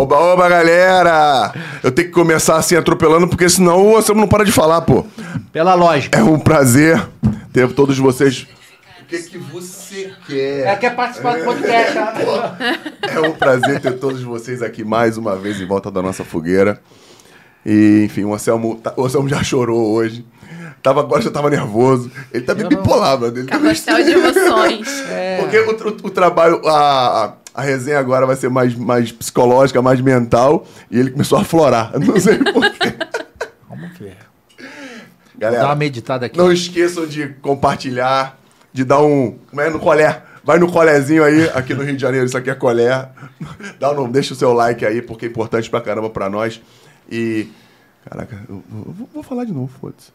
Oba, oba, galera! Eu tenho que começar assim atropelando, porque senão o Anselmo não para de falar, pô. Pela lógica. É um prazer ter todos vocês. O que, que você quer? É, quer participar do podcast. tá? É um prazer ter todos vocês aqui mais uma vez em volta da nossa fogueira. E, enfim, o Anselmo, tá- o Anselmo já chorou hoje. Tava, agora já tava nervoso. Ele tá meio bipolar, mano. Ele tá meio- Carrossel de emoções. Porque o, o- o trabalho, a, a- a resenha agora vai ser mais, mais psicológica, mais mental. E ele começou a florar. Não sei porquê. Vamos ver. Galera, Dá uma meditada aqui. Não esqueçam de compartilhar, de dar um. Como é no colé? Vai no colézinho aí, aqui no Rio de Janeiro, isso aqui é colé. Dá um, deixa o seu like aí, porque é importante pra caramba pra nós. E. Caraca, eu, eu vou, vou falar de novo, foda-se.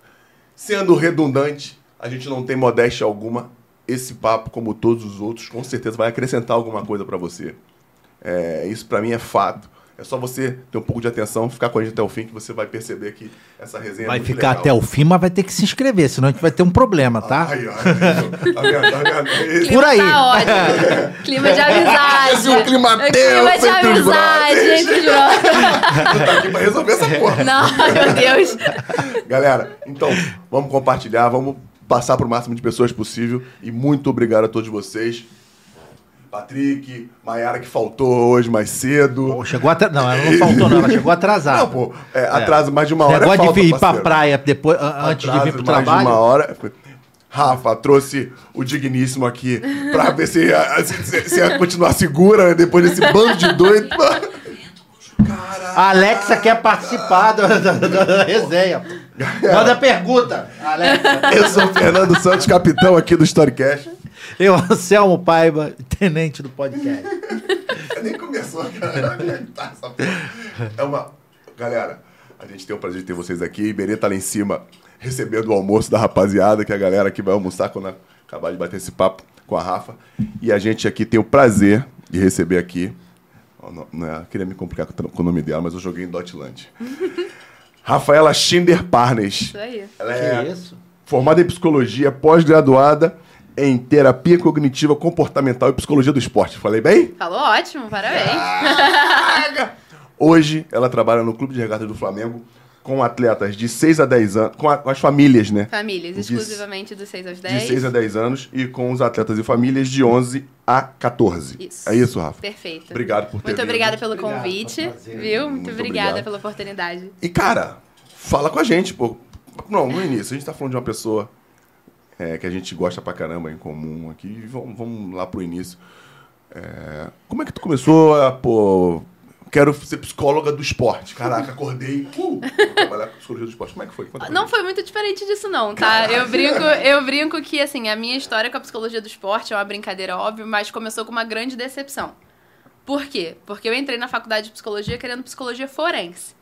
Sendo redundante, a gente não tem modéstia alguma. Esse papo, como todos os outros, com certeza vai acrescentar alguma coisa pra você. É, isso pra mim é fato. É só você ter um pouco de atenção, ficar com a gente até o fim, que você vai perceber que essa resenha Vai é muito ficar legal. até o fim, mas vai ter que se inscrever, senão a gente vai ter um problema, tá? Ai, ai, tá vendo, tá Por aí. Tá ótimo. Clima de amizade. Esse é um clima clima tenso de amizade entre os. Tu tá aqui pra resolver essa porra. Não, meu Deus. Galera, então, vamos compartilhar, vamos passar pro máximo de pessoas possível. E muito obrigado a todos vocês. Patrick, Maiara que faltou hoje mais cedo. Pô, Chegou atra... Não, ela não faltou, não. Ela chegou atrasada. Não, pô, é, atraso mais de uma hora. Negócio é falta, de ir pra parceiro. praia depois, antes de vir pro mais trabalho. De uma hora. Rafa trouxe o digníssimo aqui pra ver se, ia- se, se- continuar segura né, depois desse bando de doido. A Alexa quer participar da, da- da- resenha. Manda pergunta. Alexa. Eu sou o Fernando Santos, capitão aqui do Storycast. Eu, Anselmo Paiva, tenente do podcast. Nem começou, cara. Tá. É uma. Galera, a gente tem o prazer de ter vocês aqui. Iberê tá lá em cima recebendo o almoço da rapaziada, que é a galera que vai almoçar quando acabar de bater esse papo com a Rafa. E a gente aqui tem o prazer de receber aqui. Não, não é- queria me complicar com, com o nome dela, mas eu joguei em Dotland. Rafaela Schinder Parnes. Isso aí. Ela é Que isso? formada em psicologia, pós-graduada em terapia cognitiva comportamental e psicologia do esporte. Falei bem? Falou ótimo, parabéns. Hoje ela trabalha no Clube de Regatas do Flamengo com atletas de 6 a 10 anos, com, a- com as famílias, né? Famílias, De- exclusivamente dos 6 aos 10. De 6 a 10 anos e com os atletas e famílias de 11 a 14. Isso. É isso, Rafa? Perfeito. Obrigado por ter Muito vindo. obrigada pelo Obrigado, convite, um prazer. viu? Muito, Muito obrigada obrigado. pela oportunidade. E, cara, fala com a gente, pô. Não, no início, a gente tá falando de uma pessoa é, que a gente gosta pra caramba em comum aqui. Vamos, vamos lá pro início. É, como é que tu começou a, pô, quero ser psicóloga do esporte? Caraca, acordei, uh, vou trabalhar com psicologia do esporte. Como é que foi? Não foi muito diferente disso, não, tá? Eu brinco, eu brinco que, assim, a minha história com a psicologia do esporte é uma brincadeira, óbvio, mas começou com uma grande decepção. Por quê? Porque eu entrei na faculdade de psicologia querendo psicologia forense.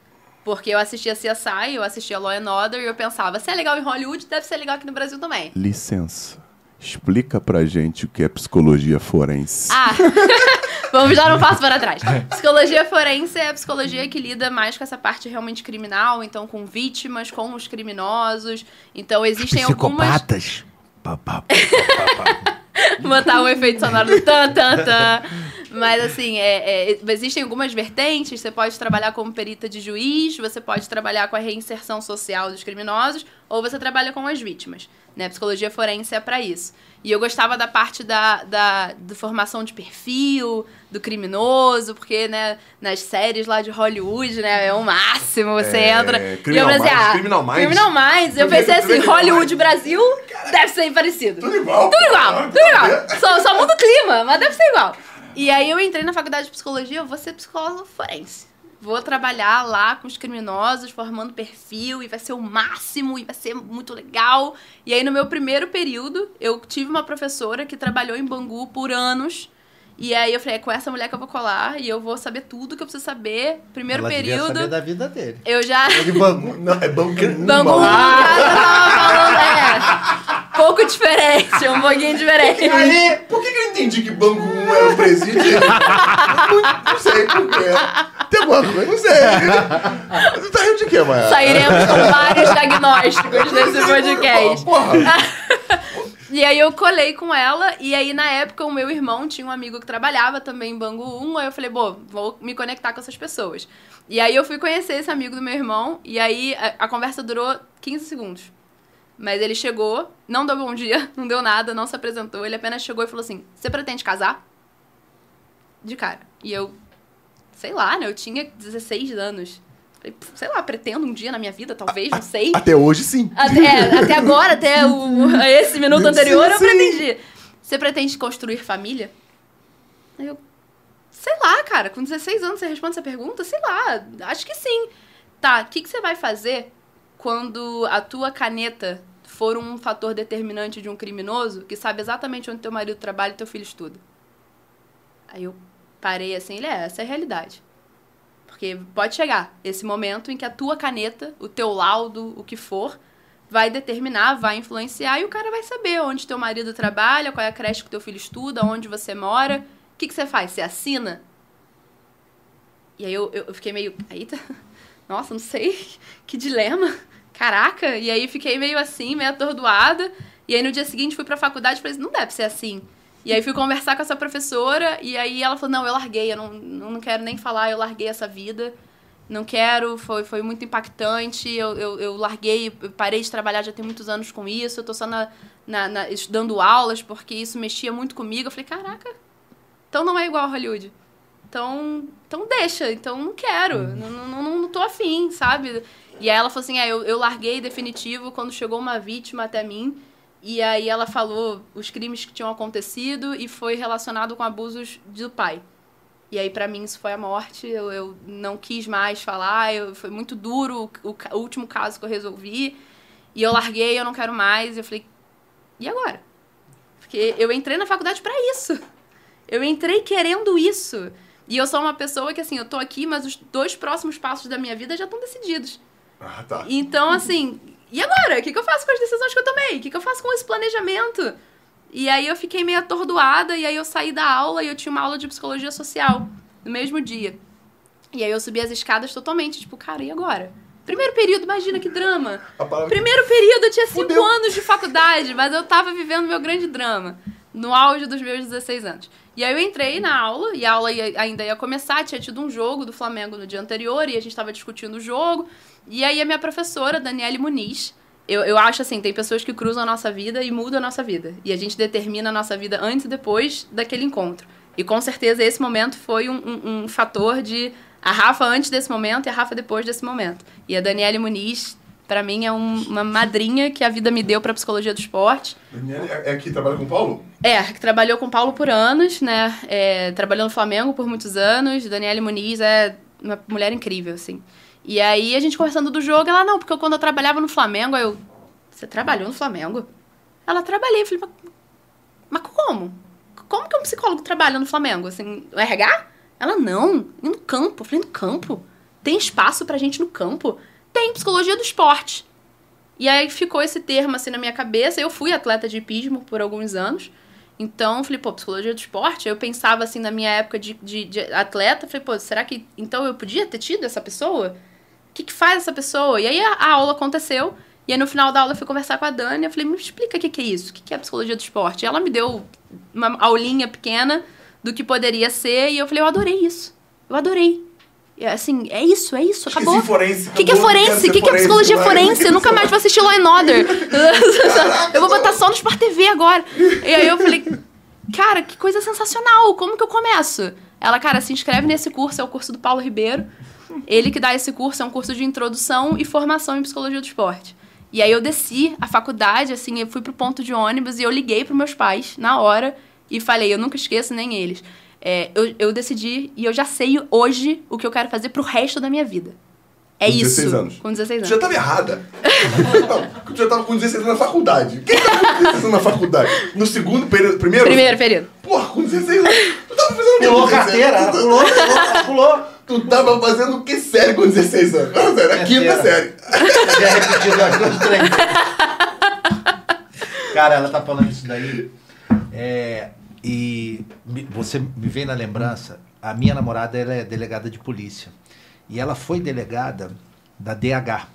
Porque eu assistia CSI, eu assistia Law and Order e eu pensava, se é legal em Hollywood, deve ser legal aqui no Brasil também. Licença. Explica pra gente o que é psicologia forense. Ah, vamos dar um passo para trás. Psicologia forense é a psicologia que lida mais com essa parte realmente criminal, então com vítimas, com os criminosos. Então existem algumas. Psicopatas. Pá, pá. botar um efeito sonoro do tan, tan, tan. Mas assim, é, é, existem algumas vertentes. Você pode trabalhar como perita de juiz, você pode trabalhar com a reinserção social dos criminosos, ou você trabalha com as vítimas. Né? Psicologia forense é para isso. E eu gostava da parte da, da, da formação de perfil, do criminoso, porque né, nas séries lá de Hollywood, né, é o máximo, você É, entra. e eu Criminal pensei, Minds, ah, Criminal Minds. Criminal Minds. Eu pensei assim, Criminal Hollywood. Brasil deve ser parecido. Tudo igual. Tudo igual, tudo igual. Só, só muda o clima, mas deve ser igual. E aí eu entrei na faculdade de psicologia, eu vou ser psicóloga forense. Vou trabalhar lá com os criminosos, formando perfil, e vai ser o máximo, e vai ser muito legal. E aí, no meu primeiro período, eu tive uma professora que trabalhou em Bangu por anos. E aí eu falei, é com essa mulher que eu vou colar, e eu vou saber tudo que eu preciso saber. Primeiro Ela período, saber da vida dele. eu já. De Bangu. Não, é Bangu. Bangu, no caso, eu tava falando, é. Pouco diferente, um pouquinho diferente. Aí, por que, que eu entendi que Bangu 1 era o presídio? não, não sei por quê. Tem alguma coisa? Não sei. Você tá rindo de quê, Maia? Sairemos com vários diagnósticos nesse podcast. Porra. E aí eu colei com ela, e aí na época o meu irmão tinha um amigo que trabalhava também em Bangu 1, aí eu falei, bom, vou me conectar com essas pessoas. E aí eu fui conhecer esse amigo do meu irmão, e aí a, a conversa durou 15 segundos. Mas ele chegou, não deu bom dia, não deu nada, não se apresentou, ele apenas chegou e falou assim: Você pretende casar? De cara. E eu, sei lá, né? Eu tinha 16 anos. Falei, sei lá, pretendo um dia na minha vida, talvez, não sei. Até hoje, sim. Até, até agora, até o, esse minuto anterior, Sim, eu sim. pretendi. Você pretende construir família? Aí eu, sei lá, cara, com 16 anos você responde essa pergunta? Sei lá, acho que sim. Tá, o que, que você vai fazer quando a tua caneta for um fator determinante de um criminoso que sabe exatamente onde teu marido trabalha e teu filho estuda? Aí eu parei assim, ele é, essa é a realidade. Porque pode chegar esse momento em que a tua caneta, o teu laudo, o que for, vai determinar, vai influenciar e o cara vai saber onde teu marido trabalha, qual é a creche que teu filho estuda, onde você mora. O que, que você faz? Você assina? E aí eu, eu, fiquei meio. Eita, nossa, não sei. Que dilema. Caraca. E aí fiquei meio assim, meio atordoada. E aí no dia seguinte fui pra faculdade e falei não deve ser assim. E aí fui conversar com essa professora e aí ela falou, não, eu larguei, eu não, não quero nem falar, eu larguei essa vida. Não quero, foi, foi muito impactante, eu, eu, eu larguei, eu parei de trabalhar já tem muitos anos com isso, eu tô só na, na, na- estudando aulas porque isso mexia muito comigo. Eu falei, caraca, então não é igual a Hollywood. Então, então deixa, então não quero, não, não, não, não tô afim, sabe? E aí ela falou assim, é, eu, eu larguei definitivo quando chegou uma vítima até mim, e aí ela falou os crimes que tinham acontecido e foi relacionado com abusos do pai. E aí pra mim isso foi a morte, eu, eu não quis mais falar, eu, foi muito duro o, o o último caso que eu resolvi, e eu larguei, eu não quero mais, eu falei, e agora? Porque eu entrei na faculdade pra isso. Eu entrei querendo isso. E eu sou uma pessoa que, assim, eu tô aqui, mas os dois próximos passos da minha vida já estão decididos. Ah, tá. Então, assim, e agora? O que, que eu faço com as decisões que eu tomei? O que, que eu faço com esse planejamento? E aí eu fiquei meio atordoada, e aí eu saí da aula e eu tinha uma aula de psicologia social no mesmo dia. E aí eu subi as escadas totalmente, tipo, cara, e agora? Primeiro período, imagina que drama. Primeiro período, eu tinha cinco Fudeu. anos de faculdade, mas eu tava vivendo meu grande drama. No auge dos meus 16 anos. E aí eu entrei na aula, e a aula ia- ainda ia começar, tinha tido um jogo do Flamengo no dia anterior, e a gente tava discutindo o jogo. E aí a minha professora, Daniele Muniz, eu, eu acho assim, tem pessoas que cruzam a nossa vida e mudam a nossa vida. E a gente determina a nossa vida antes e depois daquele encontro. E com certeza esse momento foi um, um- um fator de a Rafa antes desse momento e a Rafa depois desse momento. E a Daniele Muniz, pra mim, é um- uma madrinha que a vida me deu pra psicologia do esporte. Daniela é, é que trabalha com o Paulo? É, que trabalhou com o Paulo por anos, né? É, trabalhou no Flamengo por muitos anos. Daniele Muniz é uma mulher incrível, assim. E aí, a gente conversando do jogo, ela, não, porque quando eu trabalhava no Flamengo, aí eu, você trabalhou no Flamengo? Ela, trabalhei. Eu falei, mas, como? Como que um psicólogo trabalha no Flamengo? Assim, no RH? Ela, não, e no campo. Eu falei, no campo? Tem espaço pra gente no campo? Tem, psicologia do esporte. E aí ficou esse termo assim na minha cabeça. Eu fui atleta de hipismo por alguns anos. Então, eu falei, pô, psicologia do esporte. Eu pensava assim na minha época de, de, de atleta. Falei, pô, será que então eu podia ter tido essa pessoa? O que, que faz essa pessoa? E aí a, a aula aconteceu. E aí no final da aula eu fui conversar com a Dani. Eu falei, me explica o que, que é isso? O que, que é psicologia do esporte? E ela me deu uma aulinha pequena do que poderia ser. E eu falei, eu adorei isso. Eu adorei. E, assim, é isso, é isso, acabou. Forense. O que, que é forense? O que, que é psicologia vai. forense? Eu nunca mais vou assistir Law and Order. eu vou botar só no Sport TV agora. E aí eu falei, cara, que coisa sensacional. Como que eu começo? Ela, cara, se inscreve nesse curso, é o curso do Paulo Ribeiro. Ele que dá esse curso, é um curso de introdução e formação em psicologia do esporte. E aí eu desci a faculdade, assim, eu fui pro ponto de ônibus e eu liguei pros meus pais na hora e falei, eu nunca esqueço nem eles. É, eu, eu decidi e eu já sei hoje o que eu quero fazer pro resto da minha vida. É Com isso. 16 anos. Com 16 Tu anos. já tava errada. Não, tu já tava com 16 anos na faculdade. Quem tava com 16 anos na faculdade? No segundo período? Primeiro? Primeiro período. Porra, com 16 anos. Tu tava fazendo o quê? Pulou com 16 carteira, Tu- pulou, pulou, pulou. Tu tava fazendo o que sério com 16 anos? Não, sério, a quinta série. Já repetido as duas, três. Cara, ela tá falando isso daí. é, e você me vem na lembrança, a minha namorada ela é delegada de polícia. E ela foi delegada da DH.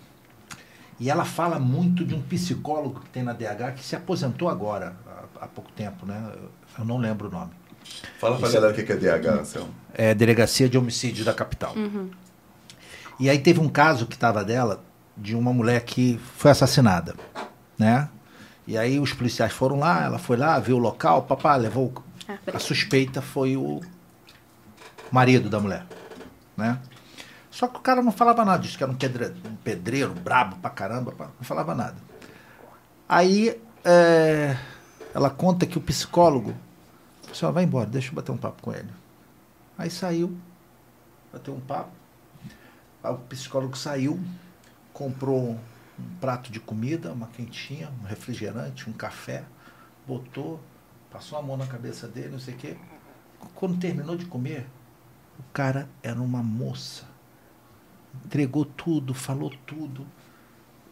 E ela fala muito de um psicólogo que tem na DH que se aposentou agora, há, há pouco tempo, né? Eu não lembro o nome. Fala pra Isso- galera o que é DH, Anselmo. É Delegacia de Homicídio da capital. E aí teve um caso que estava dela, de uma mulher que foi assassinada, né? E aí os policiais foram lá, ela foi lá, viu o local, papá levou. Ah, A suspeita foi o marido da mulher, né? Só que o cara não falava nada disso, que era um pedre- pedreiro brabo pra caramba, não falava nada. Aí é, ela conta que o psicólogo ó, vai embora, deixa eu bater um papo com ele. Aí saiu, bateu um papo. O psicólogo saiu, comprou um prato de comida, uma quentinha, um refrigerante, um café, botou, passou a mão na cabeça dele, não sei o quê. Quando terminou de comer, o cara era uma moça. Entregou tudo, falou tudo.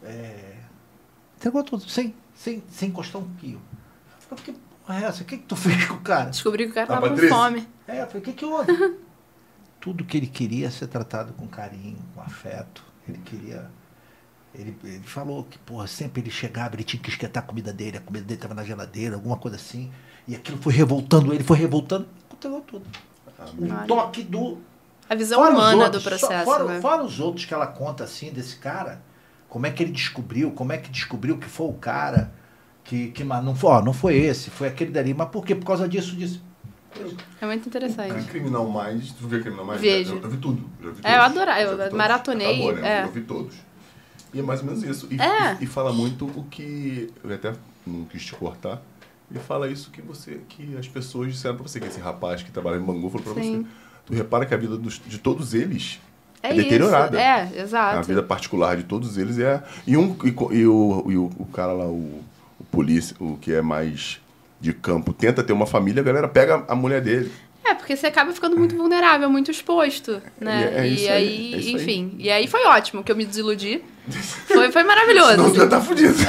é, entregou tudo, sem, sem, sem encostar um pio. Eu falei, que porra é essa? O que, que tu fez com o cara? Descobri que o cara Ah, tava com fome. É, eu falei, o que, que houve? Tudo que ele queria ser tratado com carinho, com afeto. Ele queria. Ele, ele falou que, porra, sempre ele chegava, ele tinha que esquentar a comida dele, a comida dele estava na geladeira, alguma coisa assim. E aquilo foi revoltando ele, foi revoltando, entregou tudo. Um Olha. toque do. A visão Fora humana outros, do só- processo, fora, né? fora os outros que ela conta assim desse cara, como é que ele descobriu, como é que descobriu que foi o cara que, que não foi, ó, não foi esse, foi aquele dali, mas por quê? Por causa disso, disso. É muito interessante. Criminal Mais, tu vê Criminal Mais? Vejo. Eu, eu vi tudo. já vi É, eu adorava, eu todos. maratonei, Acabou, né? é. Eu vi todos. E é mais ou menos isso. E, É. e, e fala muito o que. Eu até não quis te cortar. Ele fala isso que você. que as pessoas disseram pra você, que esse rapaz que trabalha em Bangu falou pra Sim. você. Tu repara que a vida dos- de todos eles É, é deteriorada. É, A exato. vida particular de todos eles é. E, um, e, e o, e o, o cara lá, o, o polícia, o que é mais de campo, tenta ter uma família, a galera pega a mulher dele. É, porque você acaba ficando muito vulnerável, muito exposto, né? É- é e isso aí, aí, é isso aí. enfim. E aí foi ótimo que eu me desiludi. Foi, foi maravilhoso. Senão tu já tá fudido.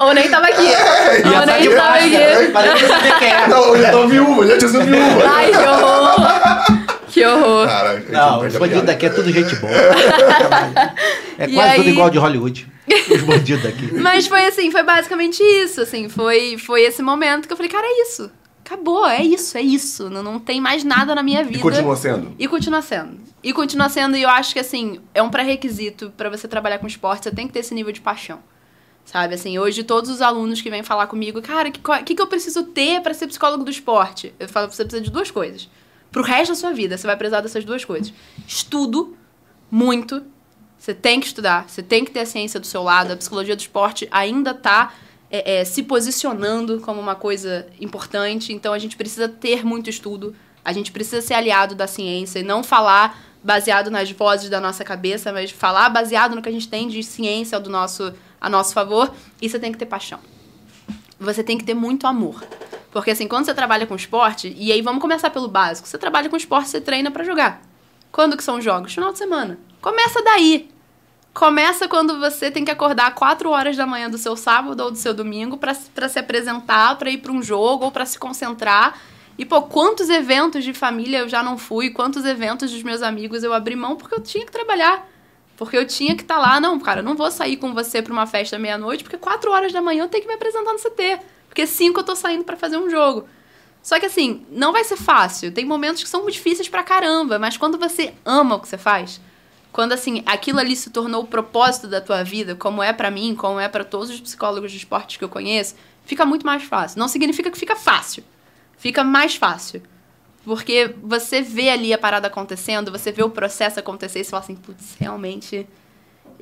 Ou nem tava aqui. É, Ou nem de tava máscara, aqui. Parece saber quem é. Não, eu já tô viúva, já tinha sido viúva. Ai, que horror. Que horror. Cara, Não, os bandidos daqui é tudo gente boa. É E quase tudo aí- igual de Hollywood. Os bandidos daqui. Mas foi assim, foi basicamente isso, assim, foi, foi esse momento que eu falei, cara, é isso. Acabou, é isso, é isso. Não, não tem mais nada na minha vida. E continua sendo. E continua sendo. E continua sendo, e eu acho que, assim, é um pré-requisito pra você trabalhar com esporte, você tem que ter esse nível de paixão. Sabe, assim, hoje todos os alunos que vêm falar comigo, cara, o que, que, que eu preciso ter pra ser psicólogo do esporte? Eu falo, você precisa de duas coisas. Pro resto da sua vida, você vai precisar dessas duas coisas. Estudo, muito. Você tem que estudar, você tem que ter a ciência do seu lado. A psicologia do esporte ainda tá é, é, se posicionando como uma coisa importante, então a gente precisa ter muito estudo, a gente precisa ser aliado da ciência e não falar baseado nas vozes da nossa cabeça, mas falar baseado no que a gente tem de ciência do nosso, a nosso favor, e você tem que ter paixão. Você tem que ter muito amor. Porque assim, quando você trabalha com esporte, e aí vamos começar pelo básico, você trabalha com esporte, você treina pra jogar. Quando que são os jogos? Final de semana. Começa daí. Começa quando você tem que acordar 4 horas da manhã do seu sábado ou do seu domingo pra se apresentar, pra ir pra um jogo ou pra se concentrar. E, pô, quantos eventos de família eu já não fui, quantos eventos dos meus amigos eu abri mão porque eu tinha que trabalhar. Porque eu tinha que estar lá. Não, cara, eu não vou sair com você pra uma festa meia-noite, porque 4 horas da manhã eu tenho que me apresentar no CT. Porque 5 eu tô saindo pra fazer um jogo. Só que assim, não vai ser fácil. Tem momentos que são difíceis pra caramba, mas quando você ama o que você faz, quando assim, aquilo ali se tornou o propósito da tua vida, como é pra mim, como é pra todos os psicólogos de esportes que eu conheço, fica muito mais fácil. Não significa que fica fácil. Fica mais fácil. Porque você vê ali a parada acontecendo, você vê o processo acontecer e você fala assim, putz, realmente.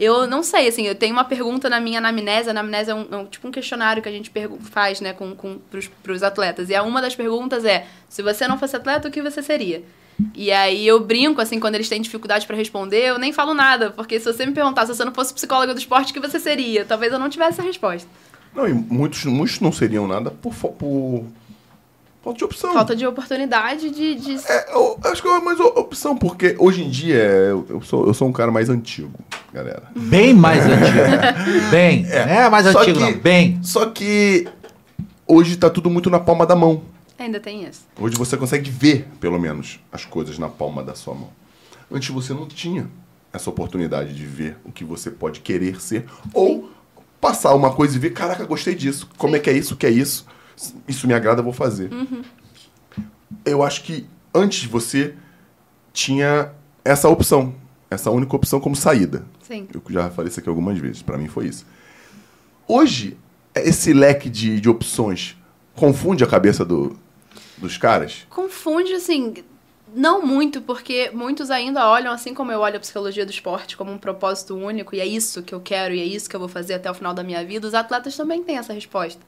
Eu não sei, assim, eu tenho uma pergunta na minha anamnese. A anamnese é, um, é um- tipo um questionário que a gente faz, né, com, com, pros, pros atletas. E uma das perguntas é: se você não fosse atleta, o que você seria? E aí eu brinco, assim, quando eles têm dificuldade pra responder, eu nem falo nada. Porque se você me perguntar se você não fosse psicóloga do esporte, o que você seria? Talvez eu não tivesse essa resposta. Não, e muitos, muitos não seriam nada por, por falta de opção. Falta de oportunidade de. de... É, eu acho que é mais opção, porque hoje em dia eu, eu sou, eu sou um cara mais antigo, galera. Bem mais antigo. Bem. Não é mais Só antigo, que- não. Bem. Só que hoje tá tudo muito na palma da mão. Ainda tem isso. Hoje você consegue ver, pelo menos, as coisas na palma da sua mão. Antes você não tinha essa oportunidade de ver o que você pode querer ser ou passar uma coisa e ver, caraca, gostei disso. Como Sim. é que é isso? O que é isso? Isso me agrada, vou fazer. Eu acho que antes você tinha essa opção, essa única opção como saída. Sim. Eu já falei isso aqui algumas vezes, pra mim foi isso. Hoje, esse leque de, de opções confunde a cabeça do, dos caras? Confunde, assim, não muito, porque muitos ainda olham, assim como eu olho a psicologia do esporte, como um propósito único, e é isso que eu quero, e é isso que eu vou fazer até o final da minha vida. Os atletas também têm essa resposta.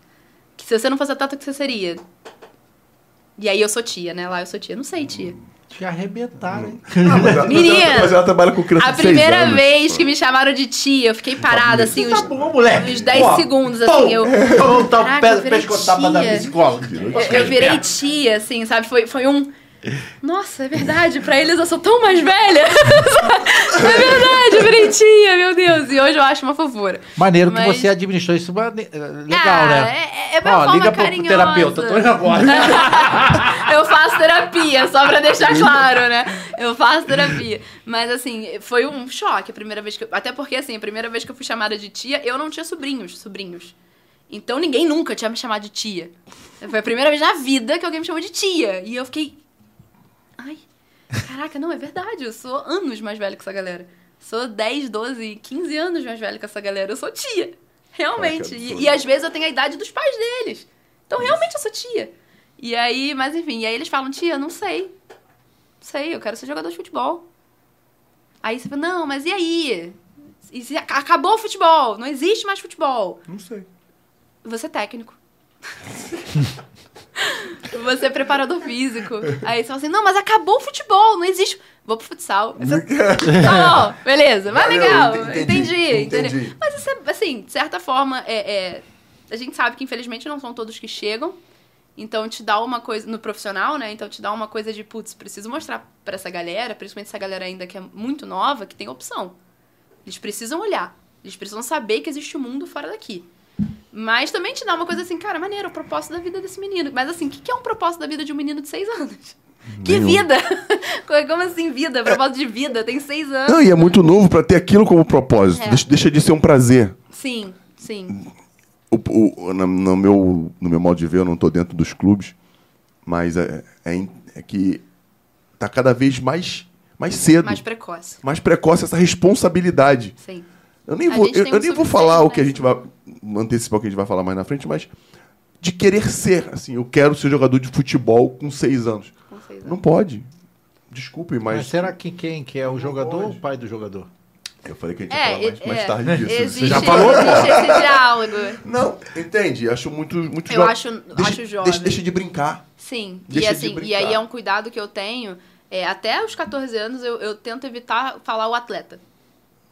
Que se você não fosse atleta, o que você seria? E aí eu sou tia, né? Lá eu sou tia. Não sei, tia. Te arrebentaram, hein? Ah, mas, ela, mas Menina, ela, mas ela trabalha com criança A primeira anos. vez que me chamaram de tia, eu fiquei parada, assim, Tá uns, bom, moleque. uns 10 Ó, segundos, assim, eu... Vamos dar pé eu do virei pescoço da tia. psicóloga. Eu, eu virei tia, assim, sabe? Foi, foi um. Nossa, é verdade, pra eles eu sou tão mais velha. é verdade, tia, meu Deus. E hoje eu acho uma fofura. Maneiro que Mas- você administrou isso. mane- Legal, ah, né? É, é uma Ó, forma liga pro terapeuta. Tô agora. eu faço terapia, só pra deixar claro, né? Eu faço terapia. Mas, assim, foi um choque a primeira vez que eu... Até porque, assim, a primeira vez que eu fui chamada de tia, eu não tinha sobrinhos, sobrinhos. Então, ninguém nunca tinha me chamado de tia. Foi a primeira vez na vida que alguém me chamou de tia. E eu fiquei... Caraca, não, é verdade. Eu sou anos mais velha que essa galera. Sou 10, 12, 15 anos mais velha que essa galera. Eu sou tia. Realmente. Caraca, E, e às vezes eu tenho a idade dos pais deles. Então, realmente, eu sou tia. E aí, mas enfim, e aí eles falam, tia, não sei. Não sei, eu quero ser jogador de futebol. Aí você fala, não, mas e aí? E se ac- acabou o futebol, não existe mais futebol. Não sei. Você é técnico. você é preparador físico. Aí você fala assim, não, mas acabou o futebol, não existe. Vou pro futsal. Você, Tá bom, beleza, vai Valeu, legal. entendi, Entendi, entendeu? entendi. Mas isso é, assim, de certa forma, é, é- a gente sabe que infelizmente não são todos que chegam. Então te dá uma coisa no profissional, né? Então te dá uma coisa de, putz, preciso mostrar pra essa galera, principalmente essa galera ainda que é muito nova, que tem opção. Eles precisam olhar. Eles precisam saber que existe um mundo fora daqui. Mas também te dá uma coisa assim, cara, maneiro, o propósito da vida desse menino. Mas assim, o que que é um propósito da vida de um menino de seis anos? Que Nenhum. vida! Como assim vida? Propósito de vida, tem seis anos. Não, e é muito novo pra ter aquilo como propósito. É. Deixa, de ser um prazer. Sim, sim. O, o- no, meu, no meu modo de ver, eu não tô dentro dos clubes, mas é, é, é que tá cada vez mais, mais cedo, Mais mais, precoce. precoce essa responsabilidade. Sim. Eu nem A vou, eu, eu nem vou falar o né? que a gente vai antecipar o que a gente vai falar mais na frente, mas de querer ser, assim, eu quero ser jogador de futebol com seis anos. Com seis Não anos. pode. Desculpe, Mas mas, será que quem que é o jogador ou pode. o pai do jogador? eu falei que a gente É, ia falar mais, é, mais tarde disso. Existe, Você já falou? existe esse diálogo. Não, entende? Acho muito, muito Eu jo- acho- deixa, acho jovem. Deixa, deixa de brincar. Sim. Deixa e de assim, e aí é um cuidado que eu tenho. é, até os 14 anos eu, eu tento evitar falar o atleta.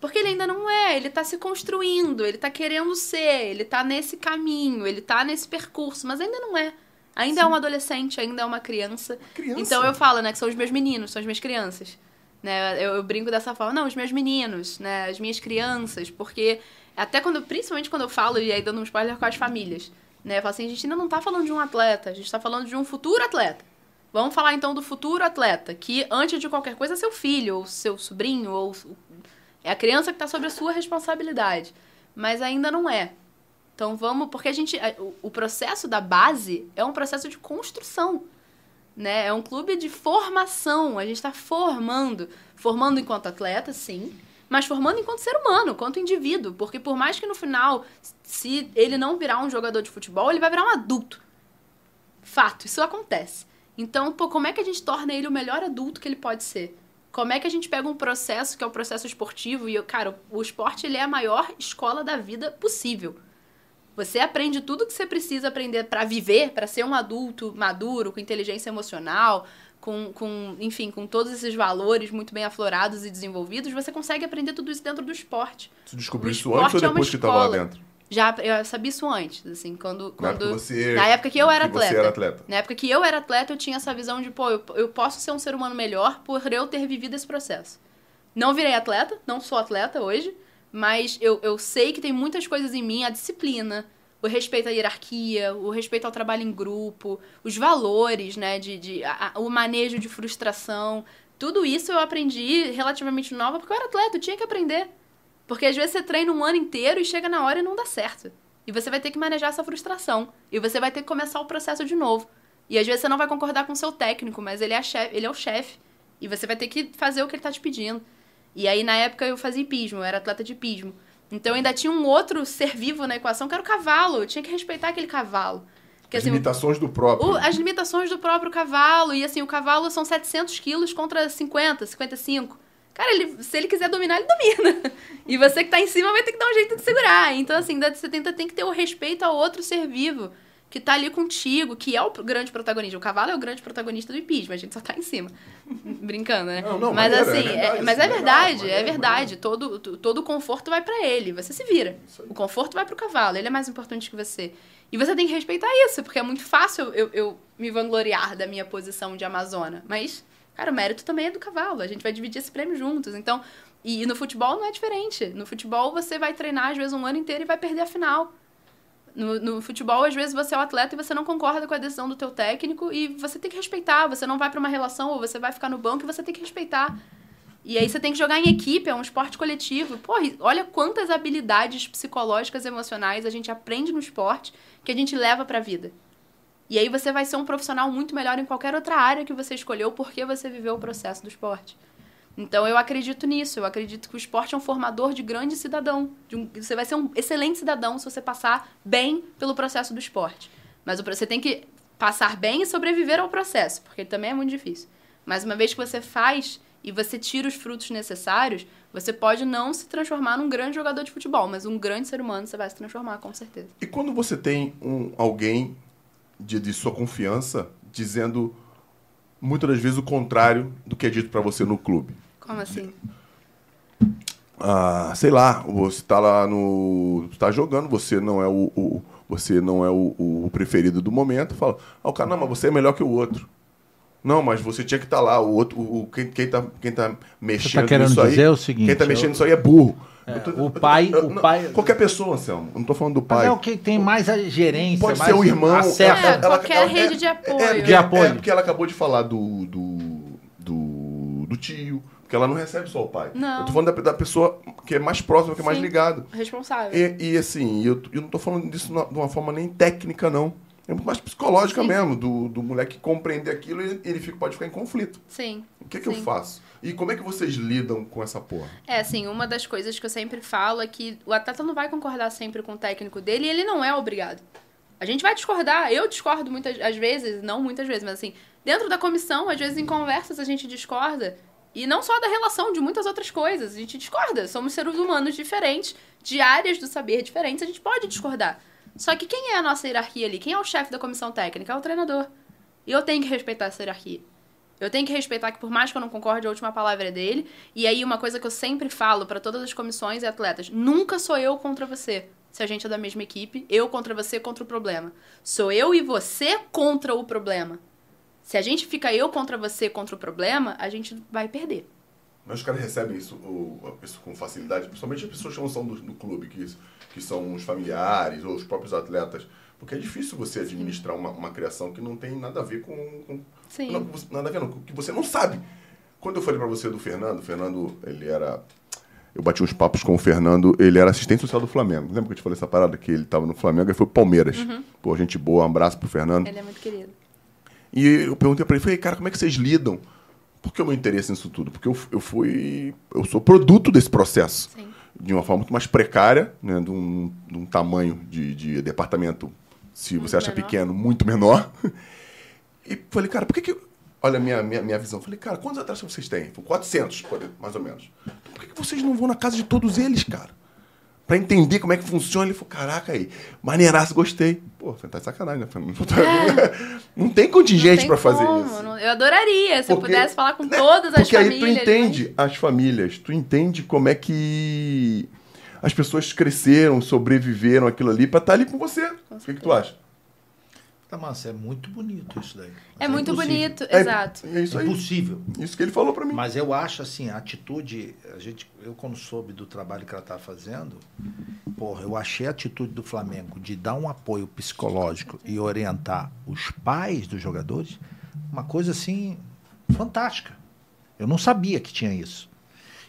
Porque ele ainda não é, ele tá se construindo, ele tá querendo ser, ele tá nesse caminho, ele tá nesse percurso, mas ainda não é. Ainda é um adolescente, ainda é uma criança. Criança. Então eu falo, né, que são os meus meninos, são as minhas crianças. Né? Eu, eu brinco dessa forma, não, os meus meninos, né, as minhas crianças, porque até quando, principalmente quando eu falo, e aí dando um spoiler com as famílias, né, eu falo assim, a gente ainda não tá falando de um atleta, a gente tá falando de um futuro atleta. Vamos falar então do futuro atleta, que antes de qualquer coisa é seu filho, ou seu sobrinho, ou é a criança que está sob a sua responsabilidade. Mas ainda não é. Então vamos, porque a gente, o processo da base é um processo de construção, né? É um clube de formação. A gente está formando, formando enquanto atleta, sim, mas formando enquanto ser humano, enquanto indivíduo, porque por mais que no final, se ele não virar um jogador de futebol, ele vai virar um adulto. Fato, isso acontece. Então, pô, como é que a gente torna ele o melhor adulto que ele pode ser? Como é que a gente pega um processo que é o processo esportivo e, eu- cara, o esporte ele é a maior escola da vida possível. Você aprende tudo que você precisa aprender para viver, para ser um adulto maduro, com inteligência emocional, com, com, enfim, com todos esses valores muito bem aflorados e desenvolvidos. Você consegue aprender tudo isso dentro do esporte. Você descobriu isso antes ou é depois que estava lá dentro? Já eu sabia isso antes, assim, quando, Na quando época, você, na época que eu era que Você atleta. era atleta. na época que eu era atleta, eu tinha essa visão de, pô, eu, eu posso ser um ser humano melhor por eu ter vivido esse processo. Não virei atleta, não sou atleta hoje, mas eu, eu sei que tem muitas coisas em mim, a disciplina, o respeito à hierarquia, o respeito ao trabalho em grupo, os valores, né, de, de a- o manejo de frustração. tudo isso eu aprendi relativamente nova porque eu era atleta, eu tinha que aprender. Porque às vezes você treina um ano inteiro e chega na hora e não dá certo. E você vai ter que manejar essa frustração. E você vai ter que começar o processo de novo. E às vezes você não vai concordar com o seu técnico, mas ele é, chef, ele é o chefe. E você vai ter que fazer o que ele tá te pedindo. E aí, na época, eu fazia hipismo, eu era atleta de hipismo. Então ainda tinha um outro ser vivo na equação, que era o cavalo. Eu tinha que respeitar aquele cavalo. Porque, As assim, limitações do próprio. o- as limitações do próprio cavalo. E assim, o cavalo são 700 quilos contra 50, 55. Cara, ele, se ele quiser dominar, ele domina. E você que tá em cima vai ter que dar um jeito de segurar. Então, assim, você tenta, tem que ter o respeito ao outro ser vivo que tá ali contigo, que é o grande protagonista. O cavalo é o grande protagonista do hipismo, a gente só tá em cima. Brincando, né? Não, não, mas maneiro, é assim, é- verdade, mas isso é é legal, verdade, maneiro, é verdade. Todo, to- todo o conforto vai pra ele, você se vira. O conforto vai pro cavalo, ele é mais importante que você. E você tem que respeitar isso, porque é muito fácil eu, eu me vangloriar da minha posição de Amazona. Mas, cara, o mérito também é do cavalo. A gente vai dividir esse prêmio juntos. Então, e, no futebol não é diferente. No futebol você vai treinar, às vezes, um ano inteiro e vai perder a final. No, no futebol, às vezes, você é o atleta e você não concorda com a decisão do teu técnico e você tem que respeitar. Você não vai pra uma relação ou você vai ficar no banco e você tem que respeitar. E aí você tem que jogar em equipe, é um esporte coletivo. Porra, e olha quantas habilidades psicológicas e emocionais a gente aprende no esporte que a gente leva pra vida. E aí você vai ser um profissional muito melhor em qualquer outra área que você escolheu porque você viveu o processo do esporte. Então eu acredito nisso, eu acredito que o esporte é um formador de grande cidadão. De um- você vai ser um excelente cidadão se você passar bem pelo processo do esporte. Mas você tem que passar bem e sobreviver ao processo, porque também é muito difícil. Mas uma vez que você faz e você tira os frutos necessários, você pode não se transformar num grande jogador de futebol, mas um grande ser humano você vai se transformar, com certeza. E quando você tem um, alguém de, de sua confiança dizendo muitas das vezes o contrário do que é dito pra você no clube. Como assim? Ah, sei lá, você tá lá no. tá jogando, você não é o. o- você não é o, o preferido do momento, fala, ah, o cara, não, mas você é melhor que o outro. Não, mas você tinha que estar lá, o outro, o, o- quem, quem, tá, quem tá mexendo querendo nisso aí. o seguinte, quem tá eu- mexendo nisso aí é burro. É, tô- o pai- eu- o não, pai- Qualquer pessoa, Anselmo. Eu não tô falando do Mas pai. é o que tem mais a gerência, Pode mais ser o irmão. acesso. É, qualquer rede de apoio. De apoio. É, porque ela acabou de falar do, do, do, do tio, porque ela não recebe só o pai. Não. Eu tô falando da, da pessoa que é mais próxima, que é mais Sim. ligado. Responsável. E, e, assim, eu, eu não tô falando disso na- de uma forma nem técnica, não. É muito mais psicológica Sim. mesmo, do, do moleque compreender aquilo e ele fica, pode ficar em conflito. Sim. O que, que eu Sim. faço? E como é que vocês lidam com essa porra? É, assim, uma das coisas que eu sempre falo é que o atleta não vai concordar sempre com o técnico dele e ele não é obrigado. A gente vai discordar, eu discordo muitas às vezes, não muitas vezes, mas assim, dentro da comissão, às vezes em conversas a gente discorda. E não só da relação, de muitas outras coisas. A gente discorda. Somos seres humanos diferentes, de áreas do saber diferentes, a gente pode discordar. Só que quem é a nossa hierarquia ali? Quem é o chefe da comissão técnica? É o treinador. E eu tenho que respeitar essa hierarquia. Eu tenho que respeitar que, por mais que eu não concorde, a última palavra é dele. E aí, uma coisa que eu sempre falo para todas as comissões e atletas: nunca sou eu contra você. Se a gente é da mesma equipe, eu contra você contra o problema. Sou eu e você contra o problema. Se a gente fica eu contra você contra o problema, a gente vai perder. Mas os caras recebem isso, o- isso com facilidade, principalmente as pessoas que não são do, do clube, que, que são os familiares ou os próprios atletas. Porque é difícil você administrar uma, uma criação que não tem nada a ver com. com Sim. Não, nada a ver, não, que você não sabe. Quando eu falei pra você do Fernando, o Fernando, ele era. Eu bati uns papos com o Fernando, ele era assistente social do Flamengo. Lembra que eu te falei essa parada? Que ele tava no Flamengo e foi pro Palmeiras. Pô, gente boa, um abraço pro Fernando. Ele é muito querido. E eu perguntei pra ele, falei, cara, como é que vocês lidam? Por que o meu interesse nisso tudo? Porque eu, eu fui. Eu sou produto desse processo. Sim. De uma forma muito mais precária, né? De um, de um tamanho de, de departamento, se Muito você acha menor. pequeno, muito menor. E falei, cara, por que que. Olha a minha, minha, minha visão. Falei, cara, quantos atletas vocês têm? Foi 400, por- mais ou menos. Por que, que vocês não vão na casa de todos eles, cara? Pra entender como é que funciona. Ele falou, caraca aí, maneiraço, gostei. Pô, falei, tá de sacanagem, né? Falei, Não, tá- não tem contingente pra fazer isso. não- eu adoraria se eu Porque- pudesse falar com né? todas as Porque aí famílias. tu entende as famílias, tu entende como é que as pessoas cresceram, sobreviveram aquilo ali pra estar ali com você. O que, que tu acha? Tá, mas é muito bonito isso daí. Mas É muito impossível. bonito, É- exato. É isso É aí. impossível. Isso que ele falou pra mim. Mas eu acho assim, a atitude, a gente, eu quando soube do trabalho que ela tá fazendo, porra, eu achei a atitude do Flamengo de dar um apoio psicológico e orientar os pais dos jogadores, uma coisa assim fantástica. Eu não sabia que tinha isso.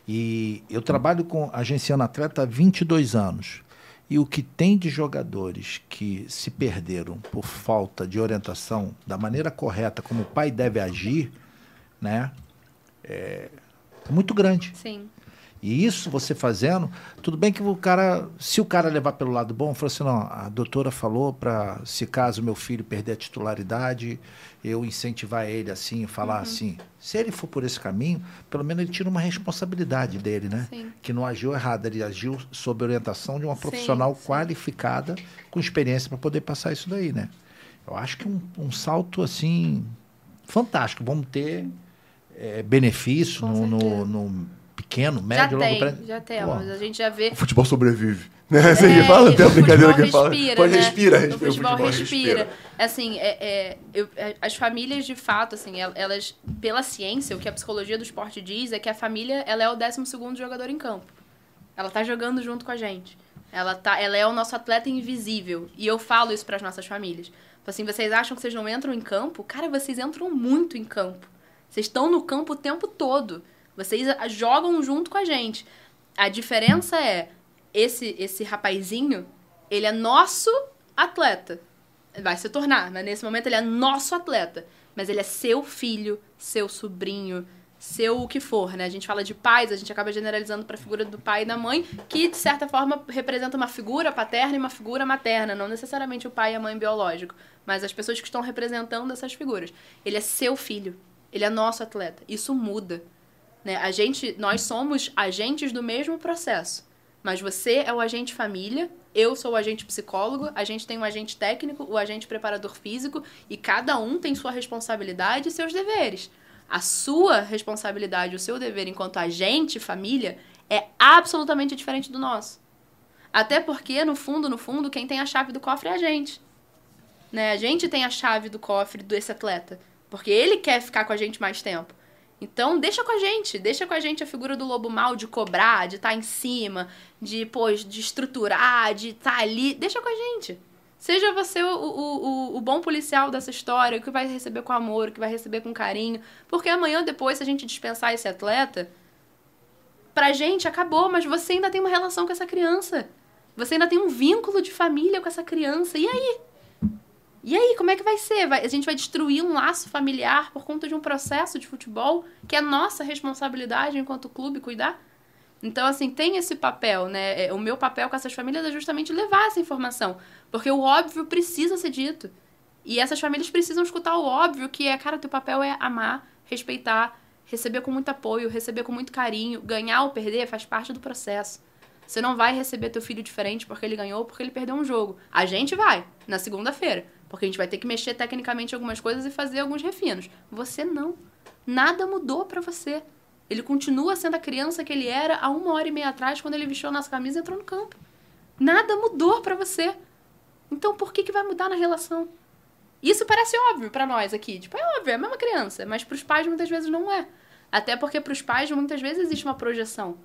E eu trabalho com agenciando atleta há 22 anos. E o que tem de jogadores que se perderam por falta de orientação da maneira correta como o pai deve agir, né? É muito grande. Sim. E isso você fazendo, tudo bem que o cara, se o cara levar pelo lado bom, falou assim, não, a doutora falou para se caso meu filho perder a titularidade, eu incentivar ele assim, falar uhum. assim. Se ele for por esse caminho, pelo menos ele tira uma responsabilidade dele, né? Sim. Que não agiu errado, ele agiu sob orientação de uma profissional sim, sim. qualificada, com experiência para poder passar isso daí, né? Eu acho que um, um salto assim fantástico. Vamos ter é, benefício no, no, no pequeno, médio, já longo prazo. Já temos, a gente já vê. O futebol sobrevive. Né? É, Você fala, tem a brincadeira que fala. Pode né? respira, respira. O futebol, futebol respira. respira. Assim, é, é, eu, é, as famílias, de fato, assim, elas, pela ciência, o que a psicologia do esporte diz é que a família ela é o 12 jogador em campo. Ela tá jogando junto com a gente. Ela, tá, ela é o nosso atleta invisível. E eu falo isso para as nossas famílias. Assim, vocês acham que vocês não entram em campo? Cara, vocês entram muito em campo. Vocês estão no campo o tempo todo. Vocês jogam junto com a gente. A diferença é, esse, esse rapazinho, ele é nosso atleta. Vai se tornar, mas nesse momento ele é nosso atleta. Mas ele é seu filho, seu sobrinho, seu o que for, né? A gente fala de pais, a gente acaba generalizando para a figura do pai e da mãe, que de certa forma representa uma figura paterna e uma figura materna, não necessariamente o pai e a mãe biológico, mas as pessoas que estão representando essas figuras. Ele é seu filho, ele é nosso atleta. Isso muda. Né? A gente, nós somos agentes do mesmo processo. Mas você é o agente família, eu sou o agente psicólogo, a gente tem o agente técnico, o agente preparador físico, e cada um tem sua responsabilidade e seus deveres. A sua responsabilidade, o seu dever enquanto agente família é absolutamente diferente do nosso. Até porque, no fundo, no fundo, quem tem a chave do cofre é a gente. Né? A gente tem a chave do cofre desse atleta. Porque ele quer ficar com a gente mais tempo. Então, deixa com a gente, deixa com a gente a figura do lobo mal de cobrar, de estar tá em cima, de, pô, de estruturar, de estar tá ali. Deixa com a gente. Seja você o, o, o, o, bom policial dessa história, que vai receber com amor, que vai receber com carinho. Porque amanhã, depois, se a gente dispensar esse atleta, pra gente acabou, mas você ainda tem uma relação com essa criança. Você ainda tem um vínculo de família com essa criança. E aí? E aí, como é que vai ser? Vai, a gente vai destruir um laço familiar por conta de um processo de futebol que é nossa responsabilidade enquanto clube cuidar? Então, assim, tem esse papel, né? É, o meu papel com essas famílias é justamente levar essa informação. Porque o óbvio precisa ser dito. E essas famílias precisam escutar o óbvio, que é, cara, teu papel é amar, respeitar, receber com muito apoio, receber com muito carinho. Ganhar ou perder faz parte do processo. Você não vai receber teu filho diferente porque ele ganhou ou porque ele perdeu um jogo. A gente vai, na segunda-feira. Porque a gente vai ter que mexer tecnicamente algumas coisas e fazer alguns refinos. Você não. Nada mudou para você. Ele continua sendo a criança que ele era há uma hora e meia atrás, quando ele vestiu a nossa camisa e entrou no campo. Nada mudou para você. Então por que, que vai mudar na relação? Isso parece óbvio para nós aqui. Tipo, é óbvio, é a mesma criança. Mas para os pais muitas vezes não é. Até porque para os pais muitas vezes existe uma projeção.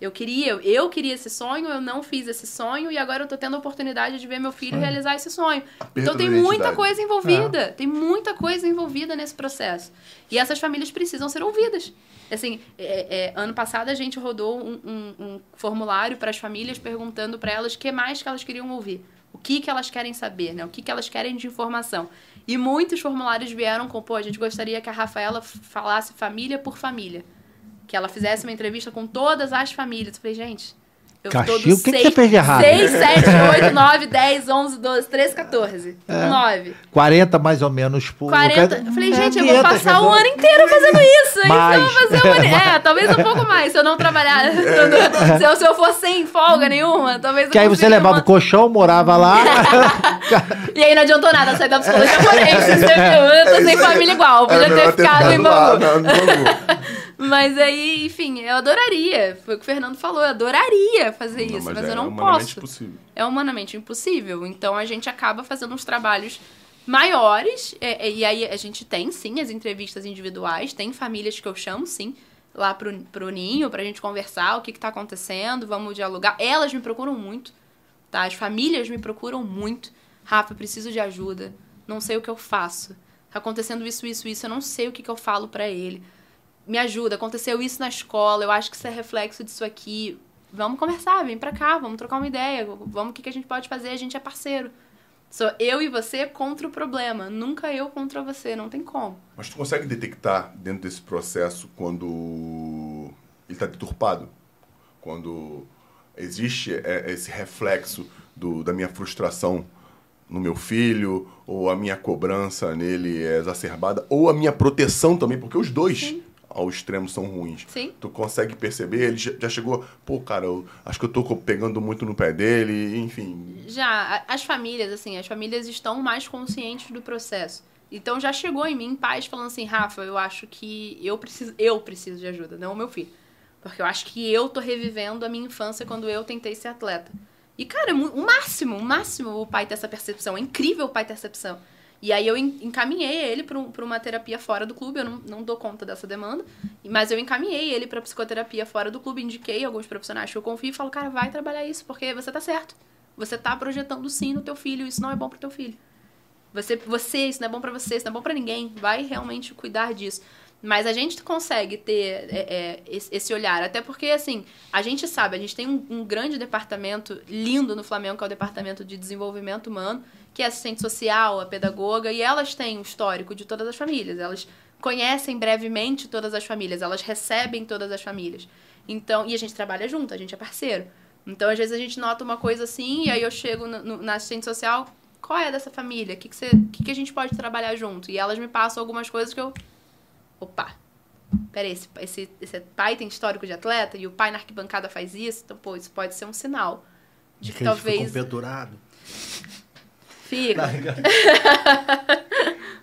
Eu queria, eu queria esse sonho, eu não fiz esse sonho e agora eu tô tendo a oportunidade de ver meu filho realizar esse sonho. Então tem muita coisa envolvida, é. tem muita coisa envolvida nesse processo. E essas famílias precisam ser ouvidas. Assim, é, é, ano passado a gente rodou um, um, um formulário para as famílias perguntando para elas o que mais que elas queriam ouvir. O que, que elas querem saber, né? O que, que elas querem de informação. E muitos formulários vieram com, pô, a gente gostaria que a Rafaela falasse família por família que ela fizesse uma entrevista com todas as famílias. Eu falei, gente, eu Caxias, o que, que você fez de errado? 6, 7, 8, 9, 10, 11, 12, 13, 14. É. 9. 40 mais ou menos por. 40. Eu falei, gente, é, eu vou passar o ano inteiro fazendo isso. Mais. Então eu vou fazer um ano... É, talvez um pouco mais. Se eu não trabalhar. se, eu, se eu for sem folga nenhuma, talvez Que aí você levava uma... o colchão, morava lá. e aí não adiantou nada sair da psicologia forense. Você viu? Eu tô sem família igual. Podia é ter ficado em Bangu. Mas aí, enfim, eu adoraria. Foi o que o Fernando falou, eu adoraria fazer não, isso, mas, mas é eu não posso. Impossível. É humanamente impossível. Então a gente acaba fazendo uns trabalhos maiores. E, e, aí a gente tem, sim, as entrevistas individuais, tem famílias que eu chamo, sim, lá pro, pro ninho, pra gente conversar o que, que tá acontecendo, vamos dialogar. Elas me procuram muito, tá? As famílias me procuram muito. Rafa, preciso de ajuda. Não sei o que eu faço. Tá acontecendo isso, isso, isso. Eu não sei o que, que eu falo para ele me ajuda, aconteceu isso na escola, eu acho que isso é reflexo disso aqui. Vamos conversar, vem pra cá, vamos trocar uma ideia, vamos, o que, que a gente pode fazer? A gente é parceiro. Sou eu e você contra o problema, nunca eu contra você, não tem como. Mas tu consegue detectar dentro desse processo quando ele está deturpado? Quando existe é, esse reflexo do, da minha frustração no meu filho, ou a minha cobrança nele é exacerbada, ou a minha proteção também, porque os dois Sim. Ao extremo são ruins. Sim. Tu consegue perceber, ele já chegou, pô, cara, eu acho que eu tô pegando muito no pé dele, enfim. Já, as famílias, assim, as famílias estão mais conscientes do processo. Então já chegou em mim pais falando assim, Rafa, eu acho que eu preciso, eu preciso de ajuda, não o meu filho. Porque eu acho que eu tô revivendo a minha infância quando eu tentei ser atleta. E, cara, é o máximo, o máximo o pai ter essa percepção. É incrível o pai ter essa percepção. E aí eu en- encaminhei ele para um, uma terapia fora do clube, eu não, não dou conta dessa demanda, mas eu encaminhei ele para psicoterapia fora do clube, indiquei alguns profissionais que eu confio e falo, cara, vai trabalhar isso, porque você tá certo. Você tá projetando sim no teu filho, isso não é bom pro teu filho. Você, você, isso não é bom pra você, isso não é bom pra ninguém. Vai realmente cuidar disso. Mas a gente consegue ter é, é, esse olhar. Até porque, assim, a gente sabe, a gente tem um, um grande departamento lindo no Flamengo, que é o Departamento de Desenvolvimento Humano, que é assistente social, a pedagoga, e elas têm um histórico de todas as famílias. Elas conhecem brevemente todas as famílias, elas recebem todas as famílias. Então, e a gente trabalha junto, a gente é parceiro. Então, às vezes, a gente nota uma coisa assim, e aí eu chego no- no- na assistente social, qual é dessa família? O que, que, que, que a gente pode trabalhar junto? E elas me passam algumas coisas que eu. Opa! Peraí, esse, esse, esse pai tem histórico de atleta e o pai na arquibancada faz isso, então, pô, isso pode ser um sinal. De que eles ficam talvez. pendurados. Fica.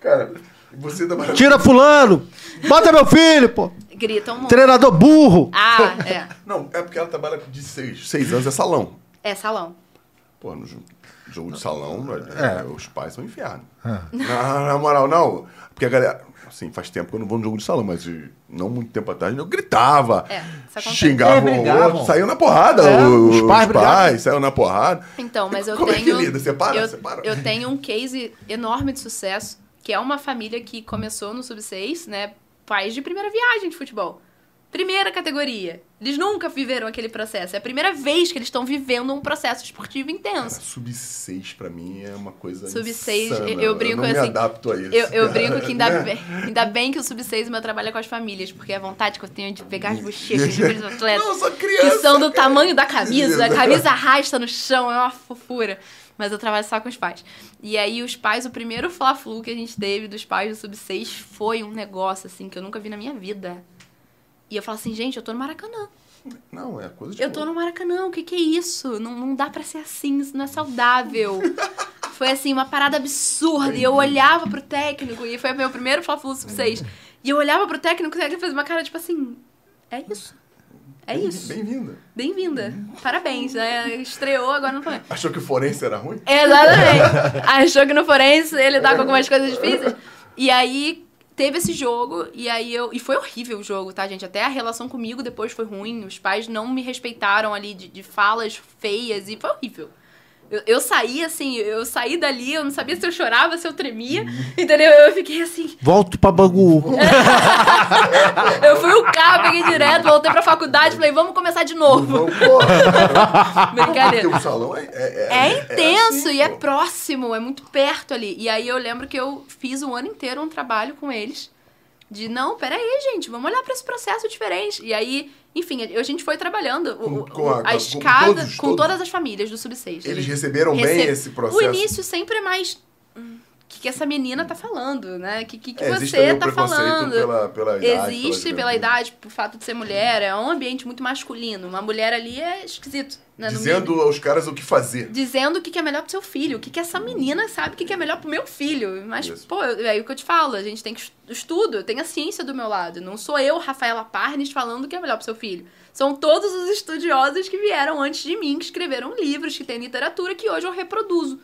Cara, você tá Tira fulano! Bota meu filho, pô! Gritam muito. Treinador burro! Ah, é. Não, é porque ela trabalha de seis, seis anos, é salão. É salão. Pô, no jo- jogo de salão, É. é, os pais são inferno. Na, na moral, não. Porque a galera. Assim, faz tempo que eu não vou no jogo de salão, mas não muito tempo atrás eu gritava, É, xingava É, o outro, saiu na porrada. É, o- os os pais pais, saiu na porrada. Então, mas eu Como é tenho. que lida? Separa? eu, Separa? eu tenho um case enorme de sucesso, que é uma família que começou no Sub-6, né? Pais de primeira viagem de futebol. Primeira categoria. Eles nunca viveram aquele processo. É a primeira vez que eles estão vivendo um processo esportivo intenso. Sub-6 pra mim é uma coisa Sub-6, insana. eu- eu brinco não me assim, adapto a isso. Eu, eu brinco que ainda Né? bem, ainda bem que o Sub-6 meu trabalho é com as famílias, porque a vontade que eu tenho de pegar as bochechas de aqueles atletas. Não, eu sou que criança. são do cara. tamanho da camisa, a camisa arrasta no chão, é uma fofura. Mas eu trabalho só com os pais. E aí, os pais, o primeiro Fla-Flu que a gente teve dos pais do Sub-6 foi um negócio, assim, que eu nunca vi na minha vida. E eu falo assim, gente, eu tô no Maracanã. Não, é coisa de Eu tô no Maracanã, o que que é isso? Não, não dá pra ser assim, isso não é saudável. foi assim, uma parada absurda. E eu olhava pro técnico, e foi meu primeiro Fla-Flu Sub-6. E eu olhava pro técnico, e o técnico fazia uma cara tipo assim, é isso. É Bem- isso. Bem-vinda. Bem-vinda. Parabéns, né? Estreou, agora não foi. Achou que o forense era ruim? Exatamente. Achou que no forense ele dá com algumas coisas difíceis. E aí teve esse jogo, e aí eu. E foi horrível o jogo, tá, gente? Até a relação comigo depois foi ruim. Os pais não me respeitaram ali de, de falas feias e foi horrível. Eu, eu saí assim, eu saí dali, eu não sabia se eu chorava, se eu tremia, entendeu? Eu fiquei assim. Volto pra Bangu. Eu fui o carro, peguei direto, voltei pra faculdade, falei, vamos começar de novo. Brincadeira. Porque o salão é... É, É intenso assim, e é pô. próximo, é muito perto ali. E aí eu lembro que eu fiz um ano inteiro um trabalho com eles. De, não, peraí, gente, vamos olhar pra esse processo diferente. E aí, enfim, a gente foi trabalhando o- o- Com- a- a, com- com escada todos, com todos? todas as famílias do Sub-6. Eles receberam bem esse processo? O início sempre é mais. hum, que, que essa menina tá falando, né? O que, que, que É, você tá falando? Pela, pela idade. Existe pela juventude. idade, por fato de ser mulher, é um ambiente muito masculino. Uma mulher ali é esquisito. Né, Dizendo aos caras o que fazer. Dizendo o que que é melhor pro seu filho, o que, que essa menina sabe o que, que é melhor pro meu filho. Mas, Isso. pô, é aí o que eu te falo, a gente tem que est- estudo, tem a ciência do meu lado. Não sou eu, Rafaela Parnes, falando o que é melhor pro seu filho. São todos os estudiosos que vieram antes de mim, que escreveram livros, que têm literatura, que hoje eu reproduzo.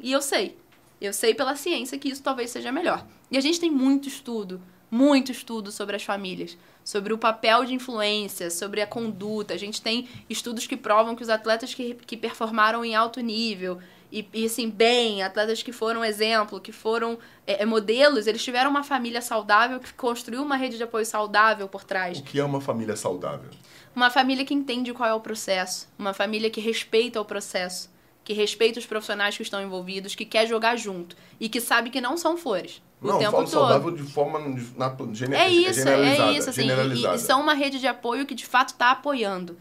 E eu sei. Eu sei pela ciência que isso talvez seja melhor. E a gente tem muito estudo, muito estudo sobre as famílias, sobre o papel de influência, sobre a conduta. A gente tem estudos que provam que os atletas que, que performaram em alto nível, e, e, assim, bem, atletas que foram exemplo, que foram é, é, modelos, eles tiveram uma família saudável que construiu uma rede de apoio saudável por trás. O que é uma família saudável? Uma família que entende qual é o processo, uma família que respeita o processo, que respeita os profissionais que estão envolvidos, que quer jogar junto e que sabe que não são flores. O não, tempo falo todo. saudável de forma gener É isso, generalizada. é isso, assim, e, e são uma rede de apoio que de fato está apoiando.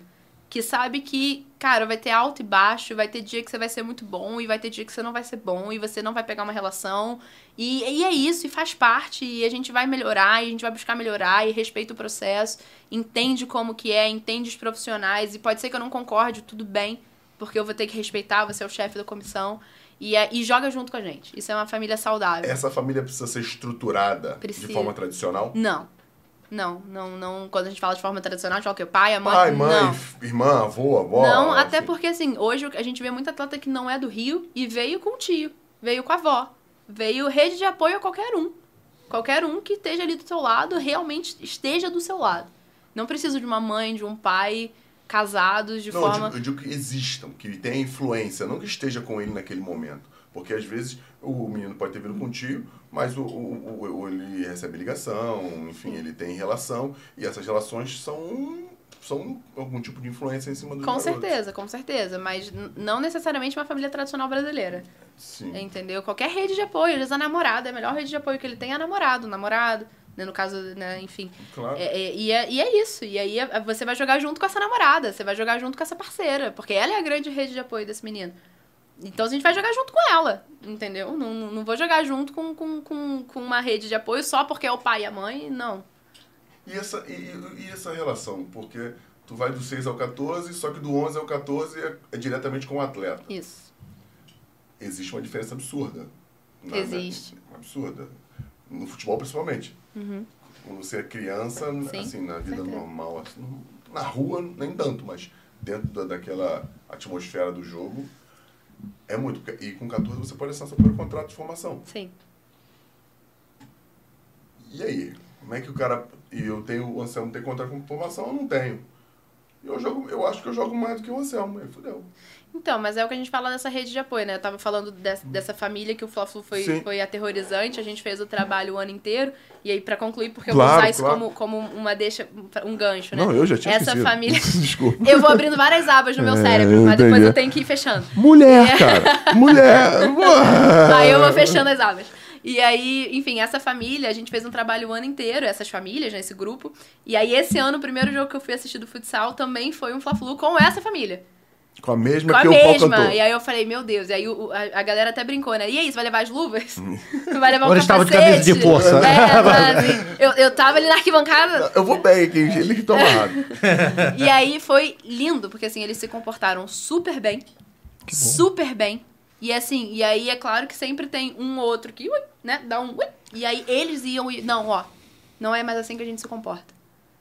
Que sabe que, cara, vai ter alto e baixo, vai ter dia que você vai ser muito bom e vai ter dia que você não vai ser bom e você não vai pegar uma relação. E, e é isso, e faz parte, e a gente vai melhorar, e a gente vai buscar melhorar, e respeita o processo, entende como que é, entende os profissionais, e pode ser que eu não concorde, tudo bem, porque eu vou ter que respeitar, você é o chefe da comissão. E, é, e joga junto com a gente. Isso é uma família saudável. Essa família precisa ser estruturada Precisa. de forma tradicional? Não. Não, não, não. Quando a gente fala de forma tradicional, a gente fala o quê? Pai, a mãe? Pai, mãe, não. irmã, avô, avó. Não, até assim. porque assim, hoje a gente vê muita atleta que não é do Rio e veio com o tio, veio com a avó, veio rede de apoio a qualquer um. Qualquer um que esteja ali do seu lado, realmente esteja do seu lado. Não precisa de uma mãe, de um pai casados de Não, eu forma. digo, eu digo que existam, que tenha influência, não que esteja com ele naquele momento. Porque às vezes o menino pode ter vindo com o tio, mas o, o, o- ele recebe ligação, enfim, ele tem relação, e essas relações são, são algum tipo de influência em cima do Com certeza, com certeza. Mas não necessariamente uma família tradicional brasileira. Sim. Entendeu? Qualquer rede de apoio, às vezes a namorada, a melhor rede de apoio que ele tem é a namorado, o namorado? No caso, né, enfim. Claro. É, é- e, é, e é isso. E aí é- você vai jogar junto com essa namorada, você vai jogar junto com essa parceira, porque ela é a grande rede de apoio desse menino. Então a gente vai jogar junto com ela, entendeu? Não, não, vou jogar junto com, com, com, com uma rede de apoio só porque é o pai e a mãe, não. E essa, e, e- essa relação? Porque tu vai do 6 ao 14, só que do 11 ao 14 é, é diretamente com o atleta. Isso. Existe uma diferença absurda. Na- Existe. na- absurda. No futebol, principalmente. Quando você é criança, Sim, assim, na vida certeza. normal, assim, na rua, nem tanto, mas dentro da, daquela atmosfera do jogo, é muito. E com 14 você pode assinar seu próprio contrato de formação. Sim. E aí? Como é que o cara. E eu tenho. O Anselmo tem contrato com formação, eu não tenho. Eu, jogo, eu acho que eu jogo mais do que o Anselmo. Aí fudeu. Então, mas é o que a gente fala dessa rede de apoio, né? Eu tava falando des- dessa família que o Fla-Flu foi, Sim. foi aterrorizante, a gente fez o trabalho o ano inteiro. E aí, pra concluir, porque eu Claro, vou usar isso claro. como, como uma deixa, um gancho, né? Não, eu já tinha Essa esquecido. família. Desculpa. Eu vou abrindo várias abas no meu É, cérebro, eu mas depois eu tenho que ir fechando. Mulher, É. cara! Mulher! Aí eu vou fechando as abas. E aí, enfim, essa família, a gente fez um trabalho o ano inteiro, essas famílias, né, esse grupo. E aí, esse ano, o primeiro jogo que eu fui assistir do futsal também foi um Fla-Flu com essa família. Com a mesma Com a que o Paul mesma. cantou. E aí eu falei, meu Deus. E aí o- a, a galera até brincou, né? E aí, você vai levar as luvas? vai levar um Ou eles estavam de camisa de força. É, mas, assim, eu, eu tava ali na arquibancada. Eu vou bem aqui, ele que toma errado. E aí foi lindo, porque assim, eles se comportaram super bem. Super bem. E assim, e aí é claro que sempre tem um ou outro que, ui, né, dá um ui. E aí eles iam, e- não, ó, não é mais assim que a gente se comporta.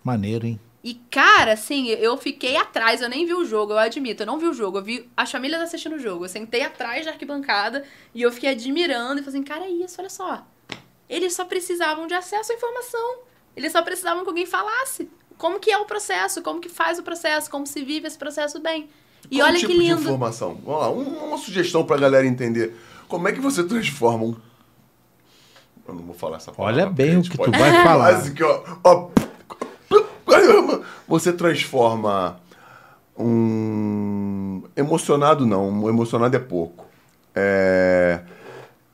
Maneiro, hein? E, cara, assim, eu fiquei atrás, eu nem vi o jogo, eu admito, eu não vi o jogo, eu vi as famílias assistindo o jogo. Eu sentei atrás da arquibancada e eu fiquei admirando e falei assim, cara, é isso, olha só. Eles só precisavam de acesso à informação. Eles só precisavam que alguém falasse. Como que é o processo, como que faz o processo, como se vive esse processo bem. E Qual olha tipo que de lindo. informação? Vamos lá, um- uma sugestão pra galera entender. Como é que você transforma um... Eu não vou falar essa palavra. Olha bem o que tu vai falar. Quase que, ó, ó, Você transforma um... Emocionado não, um emocionado é pouco. É...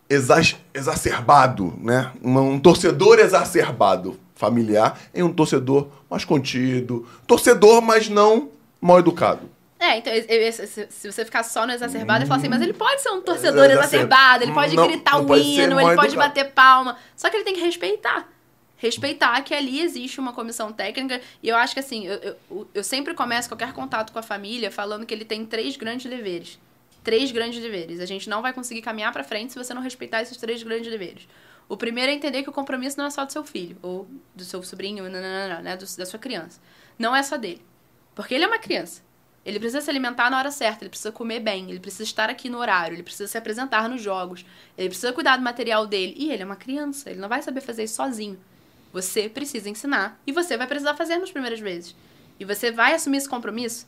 exa- exacerbado, né? Um, torcedor exacerbado familiar em um torcedor mais contido. Torcedor, mas não mal educado. É, então, eu- eu- se, você ficar só no exacerbado e falar assim, mas ele pode ser um torcedor Exacer- exacerbado, ele pode Não, gritar não o pode hino, ele pode bater palma. Só que ele tem que respeitar. Respeitar que ali existe uma comissão técnica. E eu acho que assim, eu, eu, eu sempre começo qualquer contato com a família falando que ele tem três grandes deveres. Três grandes deveres. A gente não vai conseguir caminhar pra frente se você não respeitar esses três grandes deveres. O primeiro é entender que o compromisso não é só do seu filho, ou do seu sobrinho, nananana, né, do- da sua criança. Não é só dele. Porque ele é uma criança. Ele precisa se alimentar na hora certa, ele precisa comer bem, ele precisa estar aqui no horário, ele precisa se apresentar nos jogos, ele precisa cuidar do material dele. E ele é uma criança, ele não vai saber fazer isso sozinho. Você precisa ensinar e você vai precisar fazer nas primeiras vezes. E você vai assumir esse compromisso?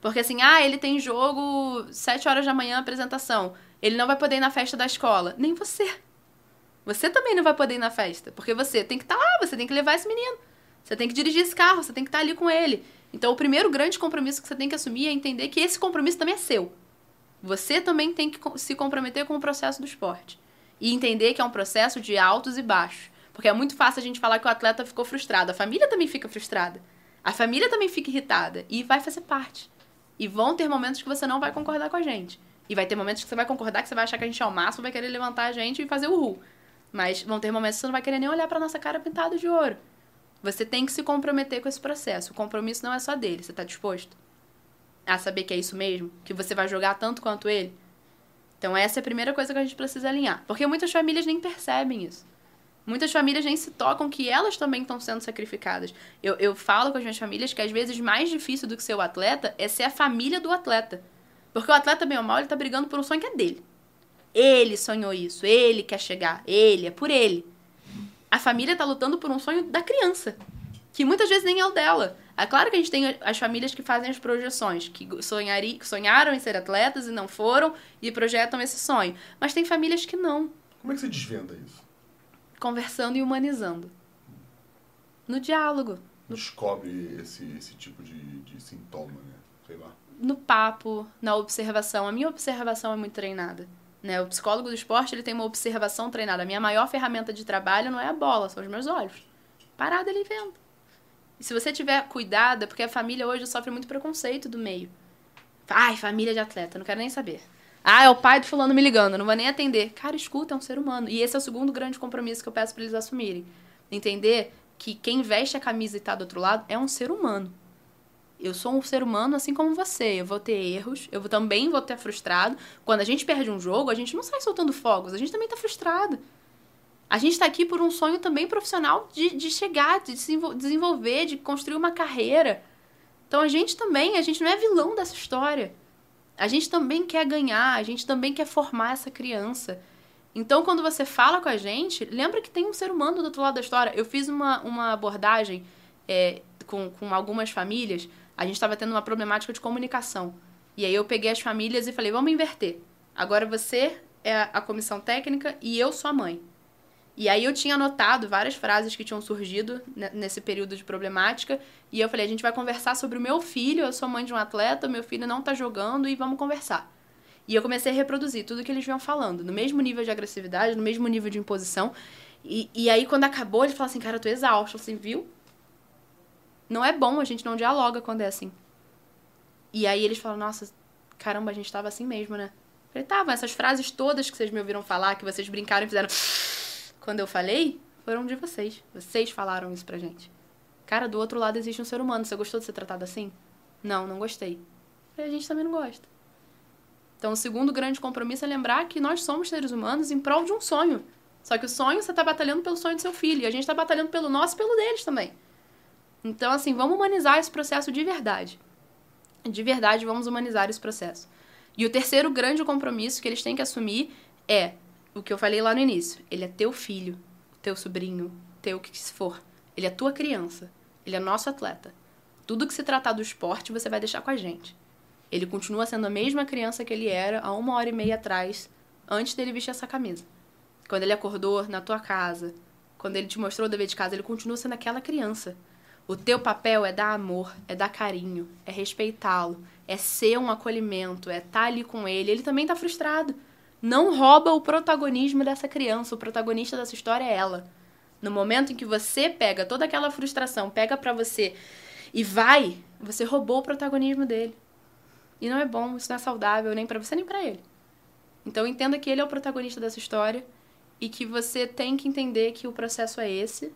Porque assim, ah, ele tem jogo 7 horas da manhã, apresentação. Ele não vai poder ir na festa da escola. Nem você. Você também não vai poder ir na festa. Porque você tem que estar tá lá, você tem que levar esse menino. Você tem que dirigir esse carro, você tem que estar tá ali com ele. Então, o primeiro grande compromisso que você tem que assumir é entender que esse compromisso também é seu. Você também tem que se comprometer com o processo do esporte. E entender que é um processo de altos e baixos. Porque é muito fácil a gente falar que o atleta ficou frustrado. A família também fica frustrada. A família também fica irritada. E vai fazer parte. E vão ter momentos que você não vai concordar com a gente. E vai ter momentos que você vai concordar, que você vai achar que a gente é o máximo, vai querer levantar a gente e fazer o ru. Mas vão ter momentos que você não vai querer nem olhar pra nossa cara pintada de ouro. Você tem que se comprometer com esse processo. O compromisso não é só dele. Você tá disposto a saber que é isso mesmo? Que você vai jogar tanto quanto ele? Então, essa é a primeira coisa que a gente precisa alinhar. Porque muitas famílias nem percebem isso. Muitas famílias nem se tocam que elas também estão sendo sacrificadas. Eu, eu falo com as minhas famílias que às vezes mais difícil do que ser o atleta é ser a família do atleta. Porque o atleta, bem ou mal, ele tá brigando por um sonho que é dele. Ele sonhou isso, ele quer chegar, ele, é por ele. A família tá lutando por um sonho da criança, que muitas vezes nem é o dela. É claro que a gente tem as famílias que fazem as projeções, que sonhari, sonharam em ser atletas e não foram e projetam esse sonho. Mas tem famílias que não. Como é que você desvenda isso? Conversando e humanizando. No diálogo. Descobre esse, esse tipo de, de sintoma, né? Sei lá. No papo, na observação. A minha observação é muito treinada. Né? O psicólogo do esporte ele tem uma observação treinada. A minha maior ferramenta de trabalho não é a bola, são os meus olhos. Parado ali vendo. E se você tiver cuidado, é porque a família hoje sofre muito preconceito do meio. Ai, família de atleta, não quero nem saber. Ah, é o pai do fulano me ligando, não vou nem atender. Cara, escuta, é um ser humano. E esse é o segundo grande compromisso que eu peço para eles assumirem. Entender que quem veste a camisa e tá do outro lado é um ser humano. Eu sou um ser humano assim como você. Eu vou ter erros, eu também vou ter frustrado. Quando a gente perde um jogo, a gente não sai soltando fogos, a gente também tá frustrado. A gente está aqui por um sonho também profissional de, de chegar, de se desenvolver, de construir uma carreira. Então a gente também, a gente não é vilão dessa história. A gente também quer ganhar, a gente também quer formar essa criança. Então, quando você fala com a gente, lembra que tem um ser humano do outro lado da história. Eu fiz uma, uma abordagem é, com, com algumas famílias a gente estava tendo uma problemática de comunicação. E aí eu peguei as famílias e falei, vamos inverter. Agora você é a comissão técnica e eu sou a mãe. E aí eu tinha anotado várias frases que tinham surgido nesse período de problemática. E eu falei, a gente vai conversar sobre o meu filho, eu sou mãe de um atleta, meu filho não tá jogando e vamos conversar. E eu comecei a reproduzir tudo que eles vinham falando, no mesmo nível de agressividade, no mesmo nível de imposição. E, e aí, quando acabou, ele falou assim, cara, eu tô exausto. assim, viu? Não é bom, a gente não dialoga quando é assim. E aí eles falam, nossa, caramba, a gente tava assim mesmo, né? Eu falei, tava, essas frases todas que vocês me ouviram falar, que vocês brincaram e fizeram quando eu falei, foram de vocês. Vocês falaram isso pra gente. Cara, do outro lado existe um ser humano. Você gostou de ser tratado assim? Não, não gostei. E a gente também não gosta. Então, o segundo grande compromisso é lembrar que nós somos seres humanos em prol de um sonho. Só que o sonho, você está batalhando pelo sonho do seu filho. E a gente está batalhando pelo nosso e pelo deles também. Então, assim, vamos humanizar esse processo de verdade. De verdade, vamos humanizar esse processo. E o terceiro grande compromisso que eles têm que assumir é o que eu falei lá no início. Ele é teu filho, teu sobrinho, teu que se for. Ele é tua criança. Ele é nosso atleta. Tudo que se tratar do esporte, você vai deixar com a gente. Ele continua sendo a mesma criança que ele era há uma hora e meia atrás, antes dele vestir essa camisa. Quando ele acordou na tua casa, quando ele te mostrou o dever de casa, ele continua sendo aquela criança. O teu papel é dar amor, é dar carinho, é respeitá-lo, é ser um acolhimento, é estar tá ali com ele. Ele também está frustrado. Não rouba o protagonismo dessa criança. O protagonista dessa história é ela. No momento em que você pega toda aquela frustração, pega para você e vai, você roubou o protagonismo dele. E não é bom, isso não é saudável nem para você nem para ele. Então entenda que ele é o protagonista dessa história e que você tem que entender que o processo é esse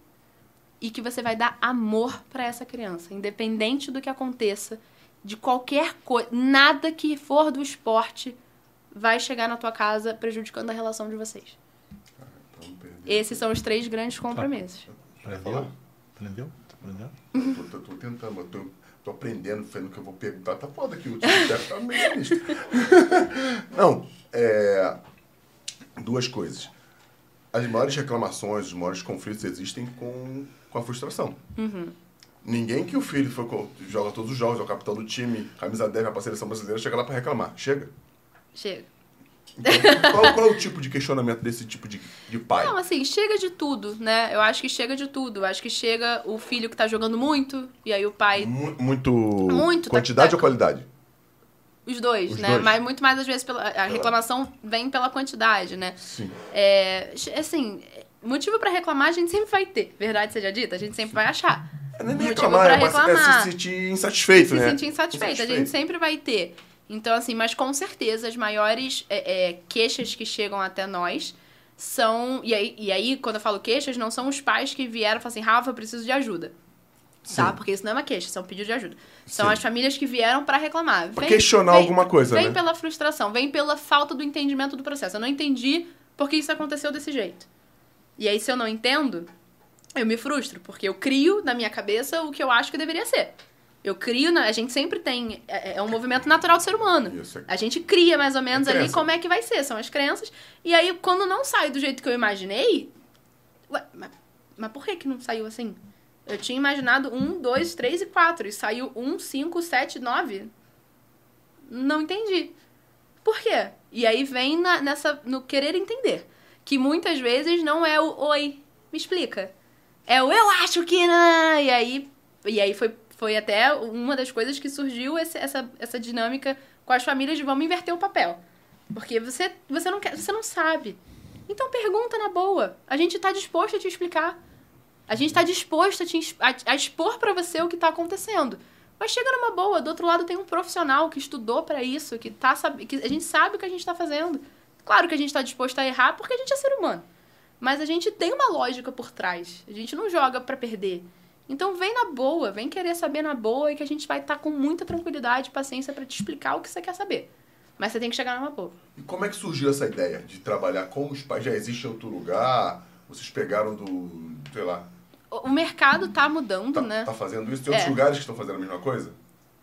e que você vai dar amor para essa criança, independente do que aconteça, de qualquer coisa, nada que for do esporte vai chegar na tua casa prejudicando a relação de vocês. Ah, então Esses são os três grandes compromissos. Aprendeu? Aprendeu? Aprendeu? Eu tô, tô, tô tentando, eu tô, tô aprendendo, vendo que eu vou perguntar. Tá foda aqui, o time tá meio nisso. Não, é, duas coisas. As maiores reclamações, os maiores conflitos existem com com a frustração. Uhum. Ninguém que o filho foi, joga todos os jogos, é o capitão do time, camisa 10, vai pra seleção brasileira, chega lá para reclamar. Chega. Chega. Então, qual, qual é o tipo de questionamento desse tipo de, de pai? Não, assim, chega de tudo, né? Eu acho que chega de tudo. Eu acho que chega o filho que tá jogando muito, e aí o pai. Mu- Muito. Muito, tá- Quantidade tá- ou qualidade? Os dois, Os né? dois. Mas muito mais às vezes pela. A reclamação vem pela quantidade, né? Sim. É, assim, motivo pra reclamar a gente sempre vai ter. Verdade seja dita, a gente sempre vai achar. É nem Motivo reclamar, pra é, mas é reclamar. se sentir insatisfeito, se né? sentir insatisfeito. A gente sempre vai ter. Então, assim, mas com certeza as maiores é, é, queixas que chegam até nós são. E aí, e aí, quando eu falo queixas, não são os pais que vieram e falam assim, Rafa, eu preciso de ajuda. Tá? Sim. Porque isso não é uma queixa, isso é um pedido de ajuda. São Sim. as famílias que vieram pra reclamar. Pra questionar alguma coisa, Vem né? pela frustração, vem pela falta do entendimento do processo. Eu não entendi por que isso aconteceu desse jeito. E aí, se eu não entendo, eu me frustro, porque eu crio na minha cabeça o que eu acho que deveria ser. Eu crio, na, a gente sempre tem. É, é um movimento natural do ser humano. Isso. A gente cria mais ou menos É ali crença. como é que vai ser, são as crenças. E aí, quando não sai do jeito que eu imaginei. Ué, mas, mas por que, que não saiu assim? Eu tinha imaginado um, dois, três e quatro. E saiu um, cinco, sete, nove. Não entendi. Por quê? E aí vem na- nessa, no querer entender. Que muitas vezes não é o oi, me explica. É o eu acho que. Não. E aí, e aí foi, foi até uma das coisas que surgiu esse- essa, essa dinâmica com as famílias de vamos inverter o papel. Porque você, você, não quer, você não sabe. Então pergunta na boa. A gente tá disposto a te explicar. A gente tá disposto a, te, a, a expor pra você o que tá acontecendo. Mas chega numa boa, do outro lado tem um profissional que estudou pra isso, que tá que a gente sabe o que a gente tá fazendo. Claro que a gente tá disposto a errar porque a gente é ser humano. Mas a gente tem uma lógica por trás. A gente não joga pra perder. Então vem na boa, vem querer saber na boa e que a gente vai estar com muita tranquilidade e paciência pra te explicar o que você quer saber. Mas você tem que chegar numa boa. E como é que surgiu essa ideia de trabalhar com os pais? Já existe em outro lugar? Vocês pegaram do. sei lá. O o mercado tá mudando, Tá, né? tá fazendo isso? Tem outros É. lugares que estão fazendo a mesma coisa?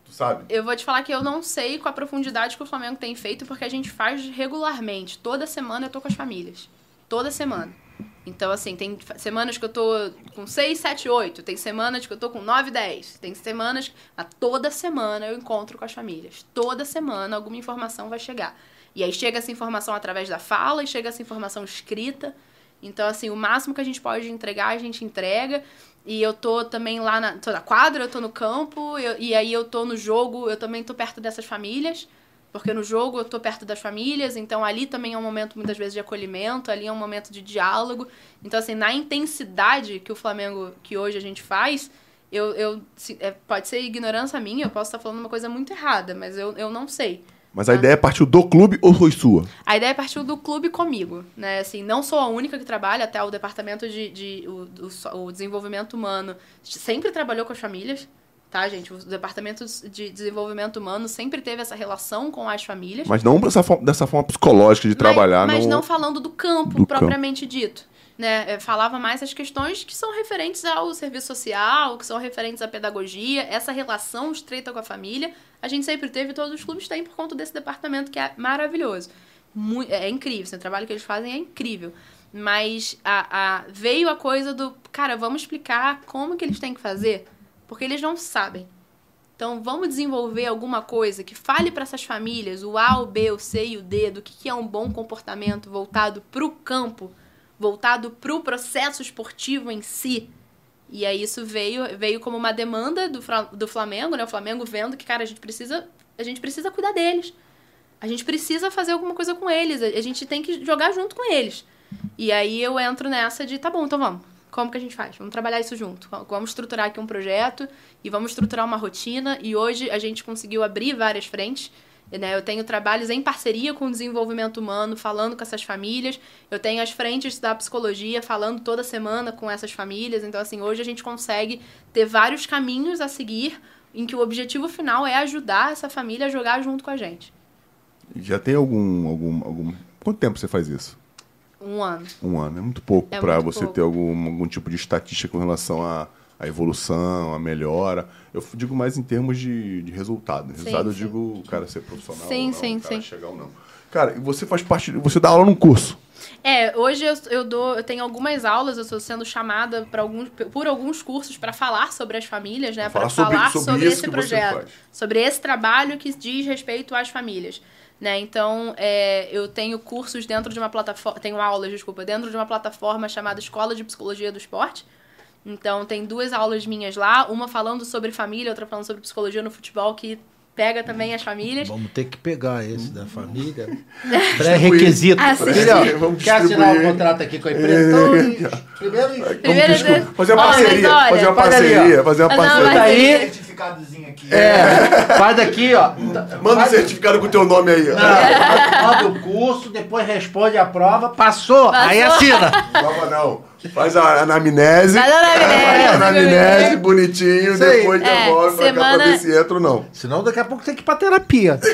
Tu sabe? Eu vou te falar que eu não sei com a profundidade que o Flamengo tem feito, porque a gente faz regularmente. Toda semana eu tô com as famílias. Toda semana. Então, assim, tem semanas que eu tô com 6, 7, 8. Tem semanas que eu tô com 9, 10. Tem semanas. Mas toda semana eu encontro com as famílias. Toda semana alguma informação vai chegar. E aí chega essa informação através da fala e chega essa informação escrita. Então, assim, o máximo que a gente pode entregar, a gente entrega. E eu tô também lá na, tô na quadra, eu tô no campo, eu- e aí eu tô no jogo, eu também tô perto dessas famílias. Porque no jogo eu tô perto das famílias, então ali também é um momento muitas vezes de acolhimento, ali é um momento de diálogo. Então, assim, na intensidade que o Flamengo, que hoje a gente faz, eu, eu se- é, pode ser ignorância minha, eu posso estar falando uma coisa muito errada, mas eu, eu não sei. Mas a ideia partiu do clube ou foi sua? A ideia partiu do clube comigo, né? Assim, não sou a única que trabalha, até o departamento de, de o, o so- o desenvolvimento humano sempre trabalhou com as famílias, tá, gente? O departamento de desenvolvimento humano sempre teve essa relação com as famílias. Mas não dessa forma, dessa forma psicológica de trabalhar mas, mas no... não falando do campo do propriamente dito. Né? É, Falava mais as questões que são referentes ao serviço social, que são referentes à pedagogia, essa relação estreita com a família. A gente sempre teve, todos os clubes têm por conta desse departamento que é maravilhoso. Mui- é incrível, assim, o trabalho que eles fazem é incrível. Mas a, a- veio a coisa do, cara, vamos explicar como que eles têm que fazer, porque eles não sabem. Então, vamos desenvolver alguma coisa que fale para essas famílias o A, o B, o C e o D do que é um bom comportamento voltado para o campo, voltado para o processo esportivo em si. E aí isso veio, veio como uma demanda do, do Flamengo, né? O Flamengo vendo que, cara, a gente precisa, a gente precisa cuidar deles. A gente precisa fazer alguma coisa com eles. A gente tem que jogar junto com eles. E aí eu entro nessa de, tá bom, então vamos. Como que a gente faz? Vamos trabalhar isso junto. Vamos estruturar aqui um projeto e vamos estruturar uma rotina. E hoje a gente conseguiu abrir várias frentes. Né? Eu tenho trabalhos em parceria com o desenvolvimento humano, falando com essas famílias. Eu tenho as frentes da psicologia, falando toda semana com essas famílias. Então, assim, hoje a gente consegue ter vários caminhos a seguir em que o objetivo final é ajudar essa família a jogar junto com a gente. Já tem algum, algum, algum... Quanto tempo você faz isso? Um ano. Um ano. É muito pouco É para você pouco. ter algum, algum tipo de estatística com relação à, à evolução, à melhora. Eu digo mais em termos de, de resultado. Resultado eu sim. digo o cara ser profissional Sim, ou não, sim, o cara sim. chegar ou não. Cara, e você faz parte... Você dá aula num curso. É, hoje eu, eu dou, eu tenho algumas aulas, eu estou sendo chamada para alguns, por alguns cursos para falar sobre as famílias, né? Para falar sobre- falar sobre sobre, isso esse projeto, sobre esse trabalho que diz respeito às famílias. Né? Então, é, eu tenho cursos dentro de uma plataforma, tenho aulas, desculpa, dentro de uma plataforma chamada Escola de Psicologia do Esporte. Então, tem duas aulas minhas lá, uma falando sobre família, outra falando sobre psicologia no futebol, que pega também as famílias. Vamos ter que pegar esse da família. Pré-requisito. Vamos quer assinar um contrato aqui com a empresa? Então, primeiro, Primeiro, de- fazer uma parceria, fazer uma parceria, fazer uma Fazer uma parceria. Daí- certificadozinho aqui. é, faz daqui, ó. Manda um certificado com o teu nome aí. ó. Não, manda o curso, depois responde a prova, passou, aí Passou. assina. Prova não. Faz a anamnese. Faz a anamnese, Faz a anamnese, bonitinho, Isso aí. depois É, devolve pra cá pra semana- ver se entra ou não. Senão daqui a pouco tem que ir pra terapia.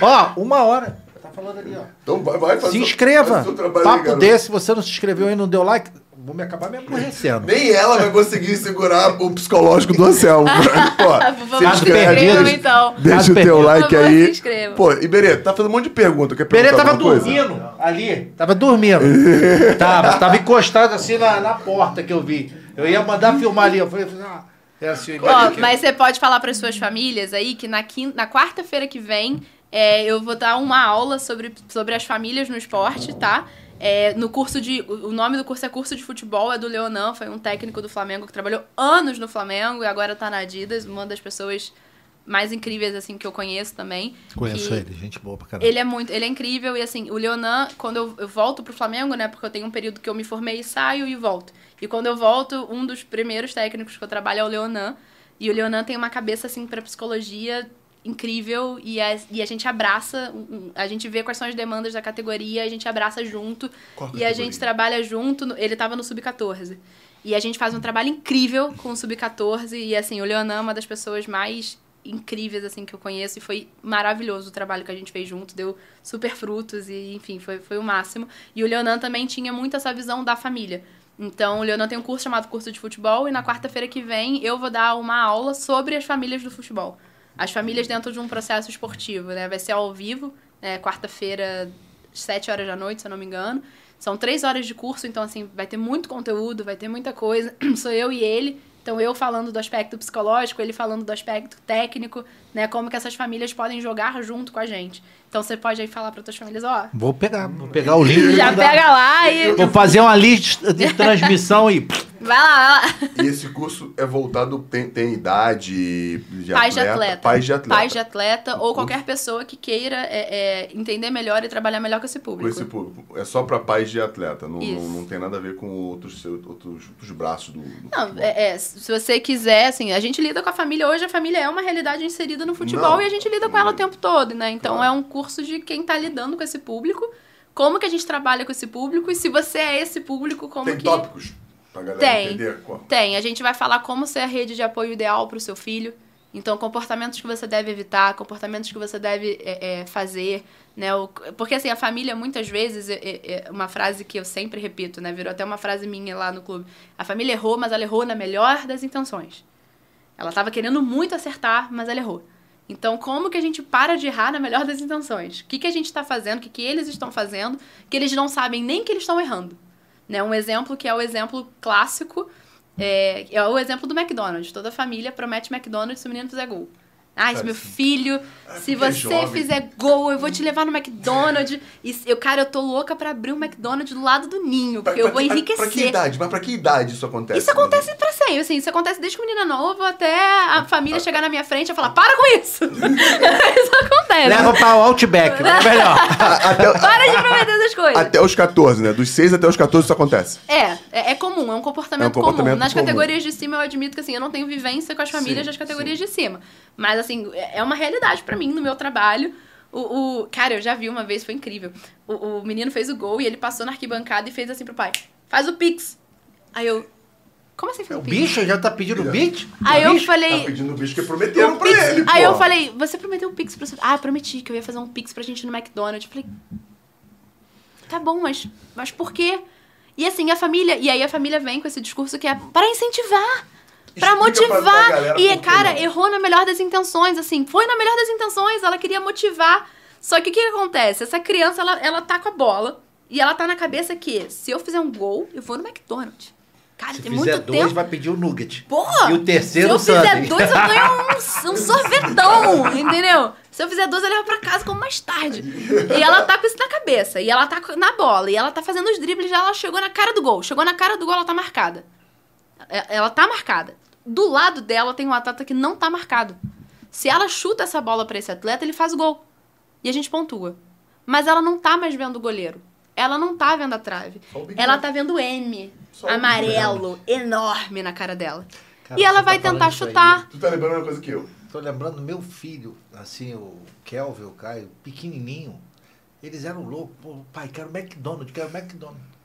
ó, uma hora. Tá falando ali, ó. Então vai, vai fazer Se inscreva. faz o teu trabalho aí, Papo desse, se você não se inscreveu e não deu like, vou me acabar me aborrecendo. Nem ela vai conseguir segurar o psicológico do Anselmo. Pô, se inscrevam, perdido. então. Deixa o teu like favor, aí. Pô, Iberê, tá fazendo um monte de pergunta. Quer perguntar tava coisa? dormindo ali, tava dormindo. tava, tava encostado assim na, na porta que eu vi. Eu ia mandar filmar ali, eu falei, ah, é assim, Ó, mas você pode falar para suas famílias aí que na, quinta, na quarta-feira que vem é, eu vou dar uma aula sobre, sobre as famílias no esporte, tá? É, no curso de. O nome do curso é curso de futebol, é do Leonan, foi um técnico do Flamengo que trabalhou anos no Flamengo e agora tá na Adidas, uma das pessoas mais incríveis assim que eu conheço também. Conheço ele, gente boa pra caramba. ele é muito, ele é incrível e assim, o Leonan, quando eu, eu volto pro Flamengo, né, porque eu tenho um período que eu me formei e saio e volto. E quando eu volto, um dos primeiros técnicos que eu trabalho é o Leonan, e o Leonan tem uma cabeça assim para psicologia incrível e a, e a gente abraça, a gente vê quais são as demandas da categoria, a gente abraça junto Qual e a categoria? gente trabalha junto, no- ele tava no sub-14. E a gente faz um trabalho incrível com o sub-14 e assim, o Leonan é uma das pessoas mais incríveis assim que eu conheço e foi maravilhoso o trabalho que a gente fez junto, deu super frutos e enfim, foi, foi o máximo. E o Leonan também tinha muito essa visão da família. Então, o Leonan tem um curso chamado Curso de Futebol e na quarta-feira que vem eu vou dar uma aula sobre as famílias do futebol. As famílias dentro de um processo esportivo, né? Vai ser ao vivo, né? quarta-feira, sete horas da noite, se eu não me engano. São três horas de curso, então, assim, vai ter muito conteúdo, vai ter muita coisa. Sou eu e ele. Então, eu falando do aspecto psicológico, ele falando do aspecto técnico, né? Como que essas famílias podem jogar junto com a gente. Então, você pode aí falar para outras famílias, ó, Vou pegar, vou pegar o link. já pega lá e Vou fazer uma lista de transmissão e. vai lá, vai lá. E esse curso é voltado, tem, tem idade de Pais de atleta. Pais de atleta. Pais de atleta ou qualquer pessoa que queira é, é, entender melhor e trabalhar melhor com esse Com público. esse público. É só pra pais de atleta. Não, não, não tem nada a ver com outros, outros, outros braços do. do Não, é, é, se você quiser, assim, a gente lida com a família. Hoje a família é uma realidade inserida no futebol Não. e a gente lida com ela o tempo todo, né? Então Claro. é um curso de quem tá lidando com esse público, como que a gente trabalha com esse público e se você é esse público, como Tem que. tópicos pra galera Tem. entender? Qual? Tem, a gente vai falar como ser a rede de apoio ideal para o seu filho. Então, comportamentos que você deve evitar, comportamentos que você deve é, é, fazer, né? O- porque, assim, a família, muitas vezes, é, é- é uma frase que eu sempre repito, né? Virou até uma frase minha lá no clube. A família errou, mas ela errou na melhor das intenções. Ela estava querendo muito acertar, mas ela errou. Então, como que a gente para de errar na melhor das intenções? O que, que a gente está fazendo, o que, que eles estão fazendo, que eles não sabem nem que eles estão errando? Né? Um exemplo que é o exemplo clássico é, é o exemplo do McDonald's. Toda família promete McDonald's se o menino fizer gol. Ah, se Cara, meu sim. filho, se porque é você jovem. fizer gol, eu vou te levar no McDonald's. E eu, cara, eu tô louca pra abrir um McDonald's do lado do ninho, Pra- porque eu pra vou que- enriquecer. Pra que idade? Mas pra que idade isso acontece? Isso acontece pra sempre, assim, isso acontece desde que o menino é novo até a família chegar na minha frente e falar, para com isso! isso acontece. Leva pra o Outback, é melhor. até, Para de prometer essas coisas. até os 14, né? Dos 6 até os 14 isso acontece. É, é, é comum, é um comportamento, É um comportamento comum. Nas comum. categorias de cima, eu admito que assim, eu não tenho vivência com as famílias Sim, das categorias de cima. Mas assim, é é uma realidade pra mim no meu trabalho. O, o- cara, eu já vi uma vez, foi incrível. O, o menino fez o gol e ele passou na arquibancada e fez assim pro pai: faz o Pix. Aí eu. Como assim faz O o Pix? bicho já tá pedindo beat? Aí eu Bicho? falei. Tá pedindo o bicho que prometeram pra Pix. ele, Aí pô. eu falei, você prometeu um Pix pro seu. Ah, eu prometi que eu ia fazer um Pix pra gente ir no McDonald's. Eu falei. Tá bom, mas, mas por quê? E assim, a família. E aí a família vem com esse discurso que é para incentivar. Pra- motivar. pra e, cara, errou na melhor das intenções, assim. Foi na melhor das intenções, ela queria motivar. Só que o que, que acontece? Essa criança, ela, ela tá com a bola. E ela tá na cabeça que, se eu fizer um gol, eu vou no McDonald's. Cara, Se tem fizer muito dois, tempo. vai pedir o nugget. Porra! E o terceiro, Se eu fizer dois, eu ganho um, um sorvetão, entendeu? Se eu fizer dois, eu levo pra casa como mais tarde. E ela tá com isso na cabeça. E ela tá na bola. E ela tá fazendo os dribles. Ela chegou na cara do gol. Chegou na cara do gol, ela tá marcada. É- Ela tá marcada. Do lado dela tem um atleta que não tá marcado. Se ela chuta essa bola pra esse atleta, ele faz gol. E a gente pontua. Mas ela não tá mais vendo o goleiro. Ela não tá vendo a trave. Ela tá vendo o M Só amarelo, enorme na cara dela. Cara, e ela você vai tá tentar chutar. Tu tá lembrando uma coisa que eu. Tô lembrando meu filho, assim, o Kelvin, o Caio, pequenininho. Eles eram loucos. Pô, pai, quero McDonald's, quero McDonald's.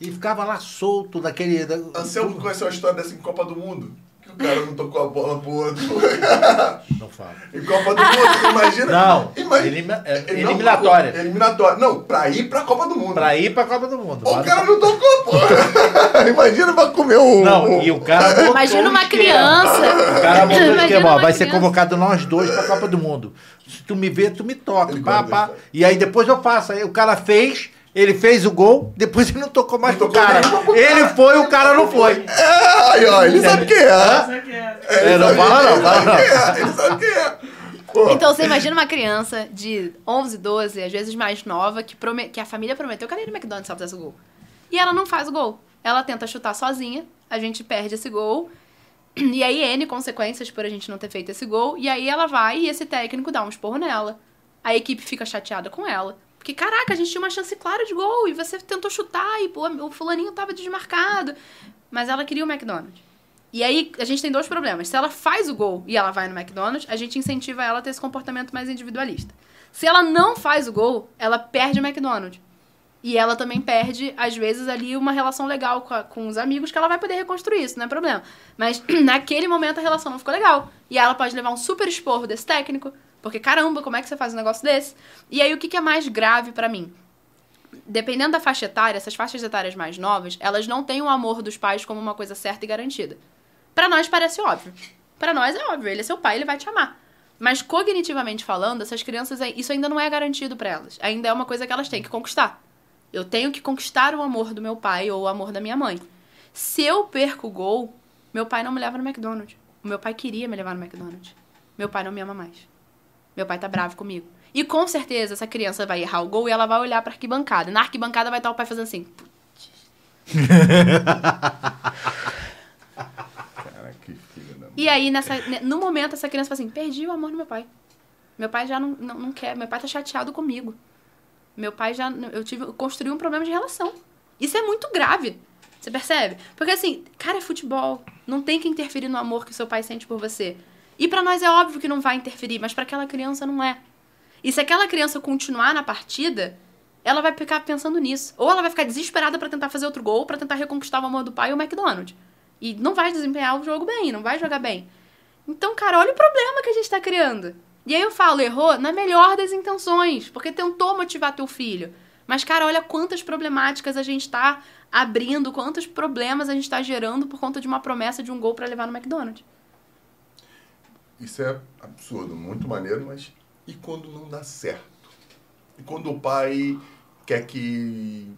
E ficava lá solto naquele... da- Anselmo conheceu a história dessa em Copa do Mundo? Que o cara não tocou a bola pro outro. Não fala. em Copa do Mundo, tu imagina? Não, Imagina- é, Ele eliminatória. tocou. Eliminatória. Não, pra ir pra Copa do Mundo. Pra ir pra Copa do Mundo. O cara não tocou, pô. Imagina pra comer um. Não, e o cara... Imagina uma criança. O cara botou esquema, vai ser convocado nós dois pra Copa do Mundo. Se tu me ver, tu me toca. Pá, pá. E aí depois eu faço. Aí o cara fez, ele fez o gol, depois ele não tocou mais tocou cara. Ele foi, o cara não foi. É, aí, ó, ele sabe quem é. Não fala não, ele sabe quem é, Ele sabe quem é. Então você imagina uma criança de 11, 12, às vezes mais nova, que, prome- que a família prometeu que ela ia no McDonald's se ela fizesse o gol. E ela não faz o gol. Ela tenta chutar sozinha, a gente perde esse gol. E aí, N consequências por a gente não ter feito esse gol. E aí ela vai e esse técnico dá um esporro nela. A equipe fica chateada com ela. Porque, caraca, a gente tinha uma chance clara de gol e você tentou chutar e pô, o fulaninho tava desmarcado. Mas ela queria o McDonald's. E aí, a gente tem dois problemas. Se ela faz o gol e ela vai no McDonald's, a gente incentiva ela a ter esse comportamento mais individualista. Se ela não faz o gol, ela perde o McDonald's. E ela também perde, às vezes, ali uma relação legal com, a- com os amigos, que ela vai poder reconstruir, isso não é problema. Mas naquele momento a relação não ficou legal. E ela pode levar um super esporro desse técnico, porque caramba, como é que você faz um negócio desse? E aí o que, que é mais grave pra mim? Dependendo da faixa etária, essas faixas etárias mais novas, elas não têm o amor dos pais como uma coisa certa e garantida. Pra nós parece óbvio. Pra nós é óbvio, ele é seu pai, ele vai te amar. Mas cognitivamente falando, essas crianças, isso ainda não é garantido pra elas. Ainda é uma coisa que elas têm que conquistar. Eu tenho que conquistar o amor do meu pai ou o amor da minha mãe. Se eu perco o gol, meu pai não me leva no McDonald's. O meu pai queria me levar no McDonald's. Meu pai não me ama mais. Meu pai tá bravo comigo. E com certeza essa criança vai errar o gol e ela vai olhar pra arquibancada. Na arquibancada vai estar o pai fazendo assim. Cara, que filho da. E aí, nessa, ne- no momento, essa criança fala assim: perdi o amor do meu pai. Meu pai já não, não, não quer, meu pai tá chateado comigo. Meu pai já. Eu tive. eu construí um problema de relação. Isso é muito grave. Você percebe? Porque assim, cara, é futebol. Não tem que interferir no amor que seu pai sente por você. E pra nós é óbvio que não vai interferir, mas pra aquela criança não é. E se aquela criança continuar na partida, ela vai ficar pensando nisso. Ou ela vai ficar desesperada pra tentar fazer outro gol, pra tentar reconquistar o amor do pai ou o McDonald's. E não vai desempenhar o jogo bem, não vai jogar bem. Então, cara, olha o problema que a gente tá criando. E aí eu falo, errou na melhor das intenções, porque tentou motivar teu filho. Mas, cara, olha quantas problemáticas a gente tá abrindo, quantos problemas a gente tá gerando por conta de uma promessa de um gol pra levar no McDonald's. Isso é absurdo, muito maneiro, mas e quando não dá certo? E quando o pai quer que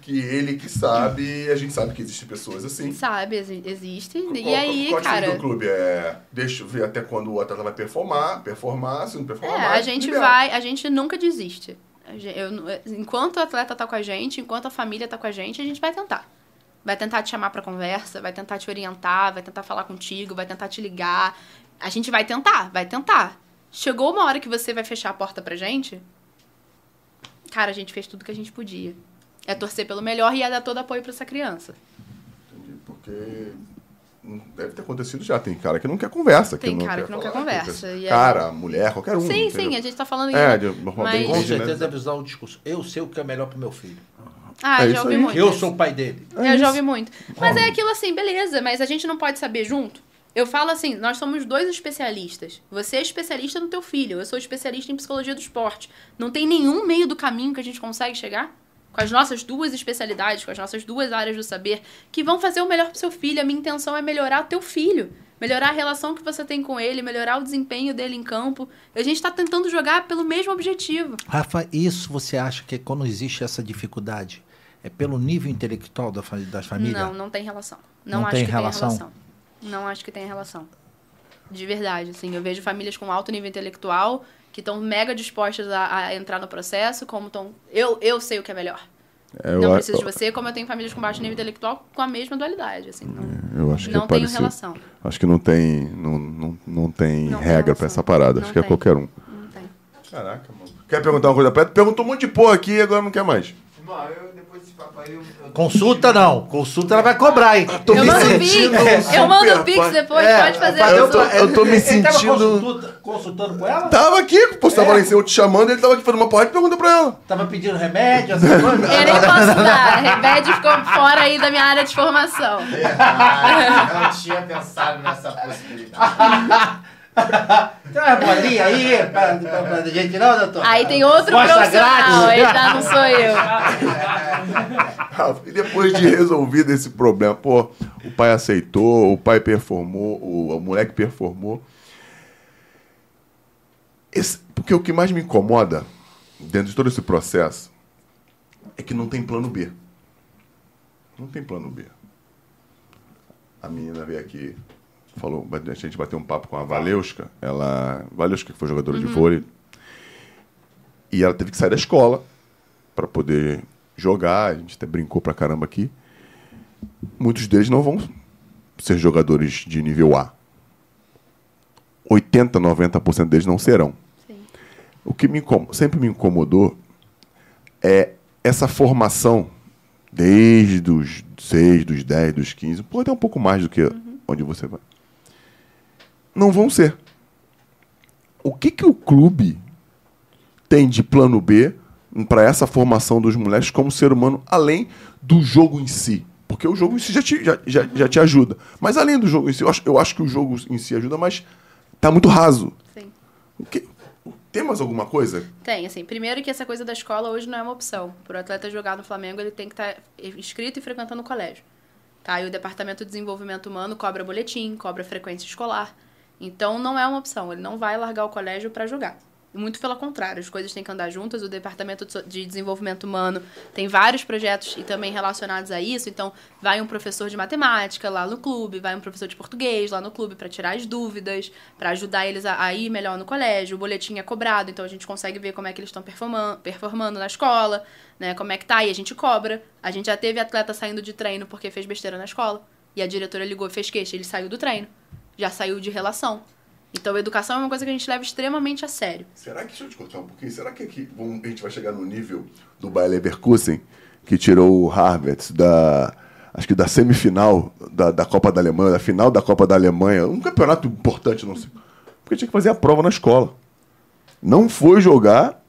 que ele que sabe, a gente sabe que existem pessoas assim. Sabe, exi- existe. Qual- E aí, qual cara. do clube é deixa eu ver até quando o atleta vai performar, performar, se não performar É, mais, a gente libera. vai, a gente nunca desiste. Eu enquanto o atleta tá com a gente, enquanto a família tá com a gente, a gente vai tentar. Vai tentar te chamar pra conversa, vai tentar te orientar, vai tentar falar contigo, vai tentar te ligar. A gente vai tentar, vai tentar. Chegou uma hora que você vai fechar a porta pra gente, cara, a gente fez tudo que a gente podia. É torcer pelo melhor e é dar todo apoio pra essa criança. Entendi, Porque deve ter acontecido já. Tem cara que não quer conversa. Tem que cara que não quer conversa, tem e aí- Cara, mulher, qualquer um. sim, entendeu? sim, a gente tá falando É, isso. de uma forma Mas- bem Com certeza deve usar o discurso. Eu sei o que é melhor pro meu filho. Ah, É já ouvi aí. muito. Eu sou o pai dele. É eu já isso. ouvi muito. Mas é aquilo assim, beleza, mas a gente não pode saber junto? Eu falo assim, nós somos dois especialistas. Você é especialista no teu filho, eu sou especialista em psicologia do esporte. Não tem nenhum meio do caminho que a gente consegue chegar? Com as nossas duas especialidades, com as nossas duas áreas do saber, que vão fazer o melhor pro seu filho. A minha intenção é melhorar o teu filho. Melhorar a relação que você tem com ele, melhorar o desempenho dele em campo. A gente tá tentando jogar pelo mesmo objetivo. Rafa, isso você acha que é quando existe essa dificuldade é pelo nível intelectual da das famílias? Não, não tem relação. Não, Não acho tem que relação? tem relação. Não acho que tem relação. De verdade, assim, eu vejo famílias com alto nível intelectual que estão mega dispostas a, a entrar no processo, como estão. Eu, eu sei o que é melhor. É, eu não preciso de você, como eu tenho famílias com baixo nível intelectual com a mesma dualidade, assim. Não, Eu acho que não é tenho parecido. relação. Acho que não tem, não, não, não tem Não regra pra essa parada. Não Acho que é tem. qualquer um. Não tem. Caraca, mano. Quer perguntar uma coisa pra ela? Perguntou um monte de porra aqui e agora não quer mais. Não, eu eu, eu Consulta não. Consulta ela vai cobrar, hein? Tô eu me mando o Pix, eu mando o Pix depois, É, pode fazer eu a tô- eu tô me tava sentindo- consulta- consultando com ela? Tava aqui, pô, você tava É. lá em cima eu te chamando, ele tava aqui fazendo uma porra de pergunta pra ela. Tava pedindo remédio, essa coisa? Eu nem posso dar. Remédio ficou fora aí da minha área de formação. Ah, não tinha pensado nessa possibilidade. Tem uma bolinha aí pra, pra, pra gente não, doutor? Aí tem outro profissional, aí tá, não sou eu. E depois de resolvido esse problema, pô, o pai aceitou, o pai performou, o, o moleque performou. Esse- porque o que mais me incomoda dentro de todo esse processo é que não tem plano B. Não tem plano B. A menina veio aqui, falou, a gente bateu um papo com a Valeuska, ela, Valeuska que foi jogadora de vôlei, e ela teve que sair da escola para poder jogar. A gente até brincou pra caramba aqui. Muitos deles não vão ser jogadores de nível A. 80, 90% deles não serão. Sim. O que me sempre me incomodou é essa formação desde os 6, dos 10, dos 15, pode até um pouco mais do que onde você vai. Não vão ser. O que, que o clube tem de plano B para essa formação dos moleques como ser humano, além do jogo em si? Porque o jogo em si já te, já, já, já te ajuda. Mas além do jogo em si, eu acho, eu acho que o jogo em si ajuda, mas tá muito raso. Sim. O que- tem mais alguma coisa? Tem, assim, primeiro que essa coisa da escola hoje não é uma opção. Para o atleta jogar no Flamengo, ele tem que estar inscrito e frequentando o colégio. Tá? E o Departamento de Desenvolvimento Humano cobra boletim, cobra frequência escolar. Então não é uma opção, ele não vai largar o colégio para jogar. Muito pelo contrário, as coisas têm que andar juntas. O Departamento de Desenvolvimento Humano tem vários projetos e também relacionados a isso. Então, vai um professor de matemática lá no clube, vai um professor de português lá no clube para tirar as dúvidas, para ajudar eles a, ir melhor no colégio. O boletim é cobrado, então a gente consegue ver como é que eles estão performando, performando na escola, né? Como é que tá, e a gente cobra. A gente já teve atleta saindo de treino porque fez besteira na escola. E a diretora ligou fez queixa, ele saiu do treino. Já saiu de relação. Então, educação é uma coisa que a gente leva extremamente a sério. Será que, deixa eu te contar um pouquinho, será que aqui vamos- a gente vai chegar no nível do Bayer Leverkusen, que tirou o Harvard da, acho que da semifinal da, da Copa da Alemanha, da final da Copa da Alemanha, um campeonato importante, não sei, porque tinha que fazer a prova na escola. Não foi jogar,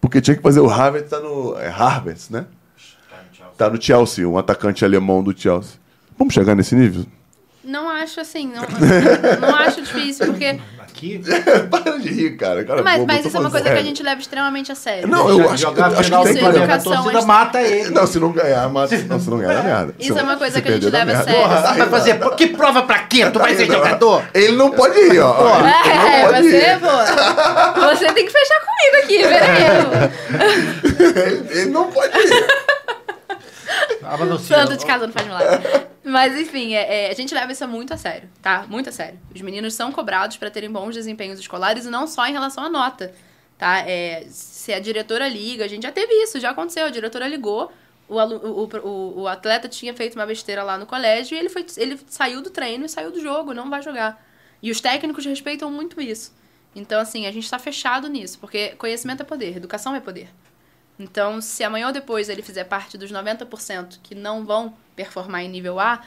porque tinha que fazer o Harvard, tá no, é Harvard, né? Tá no Chelsea, um atacante alemão do Chelsea. Vamos chegar nesse nível? Não acho assim, não, não acho difícil, porque. Aqui, Para de rir, cara. cara Mas, bobo, mas isso é uma coisa que a sério. gente leva extremamente a sério. Não, eu acho, jogar eu acho final que tem que levar. a torcida mas- mata ele. Não, se não ganhar, mata. Não, se não ganhar, é merda. Isso Se- é uma coisa que a gente leva a sério. Porra, vai fazer. Que prova pra quê? Tu vai ser Não, jogador? Ele não pode ir, ó. É, você, ir. pô. Você tem que fechar comigo aqui, veremos. Ele, ele não pode ir. Sei, Santo de casa não faz milagre. Mas, enfim, é, é, a gente leva isso muito a sério, tá? Muito a sério. Os meninos são cobrados para terem bons desempenhos escolares e não só em relação à nota, tá? É, se a diretora liga, a gente já teve isso, já aconteceu. A diretora ligou, o, alu- o, o, o atleta tinha feito uma besteira lá no colégio e ele, foi, ele saiu do treino e saiu do jogo, não vai jogar. E os técnicos respeitam muito isso. Então, assim, a gente tá fechado nisso, porque conhecimento é poder, educação é poder. Então, se amanhã ou depois ele fizer parte dos 90% que não vão performar em nível A,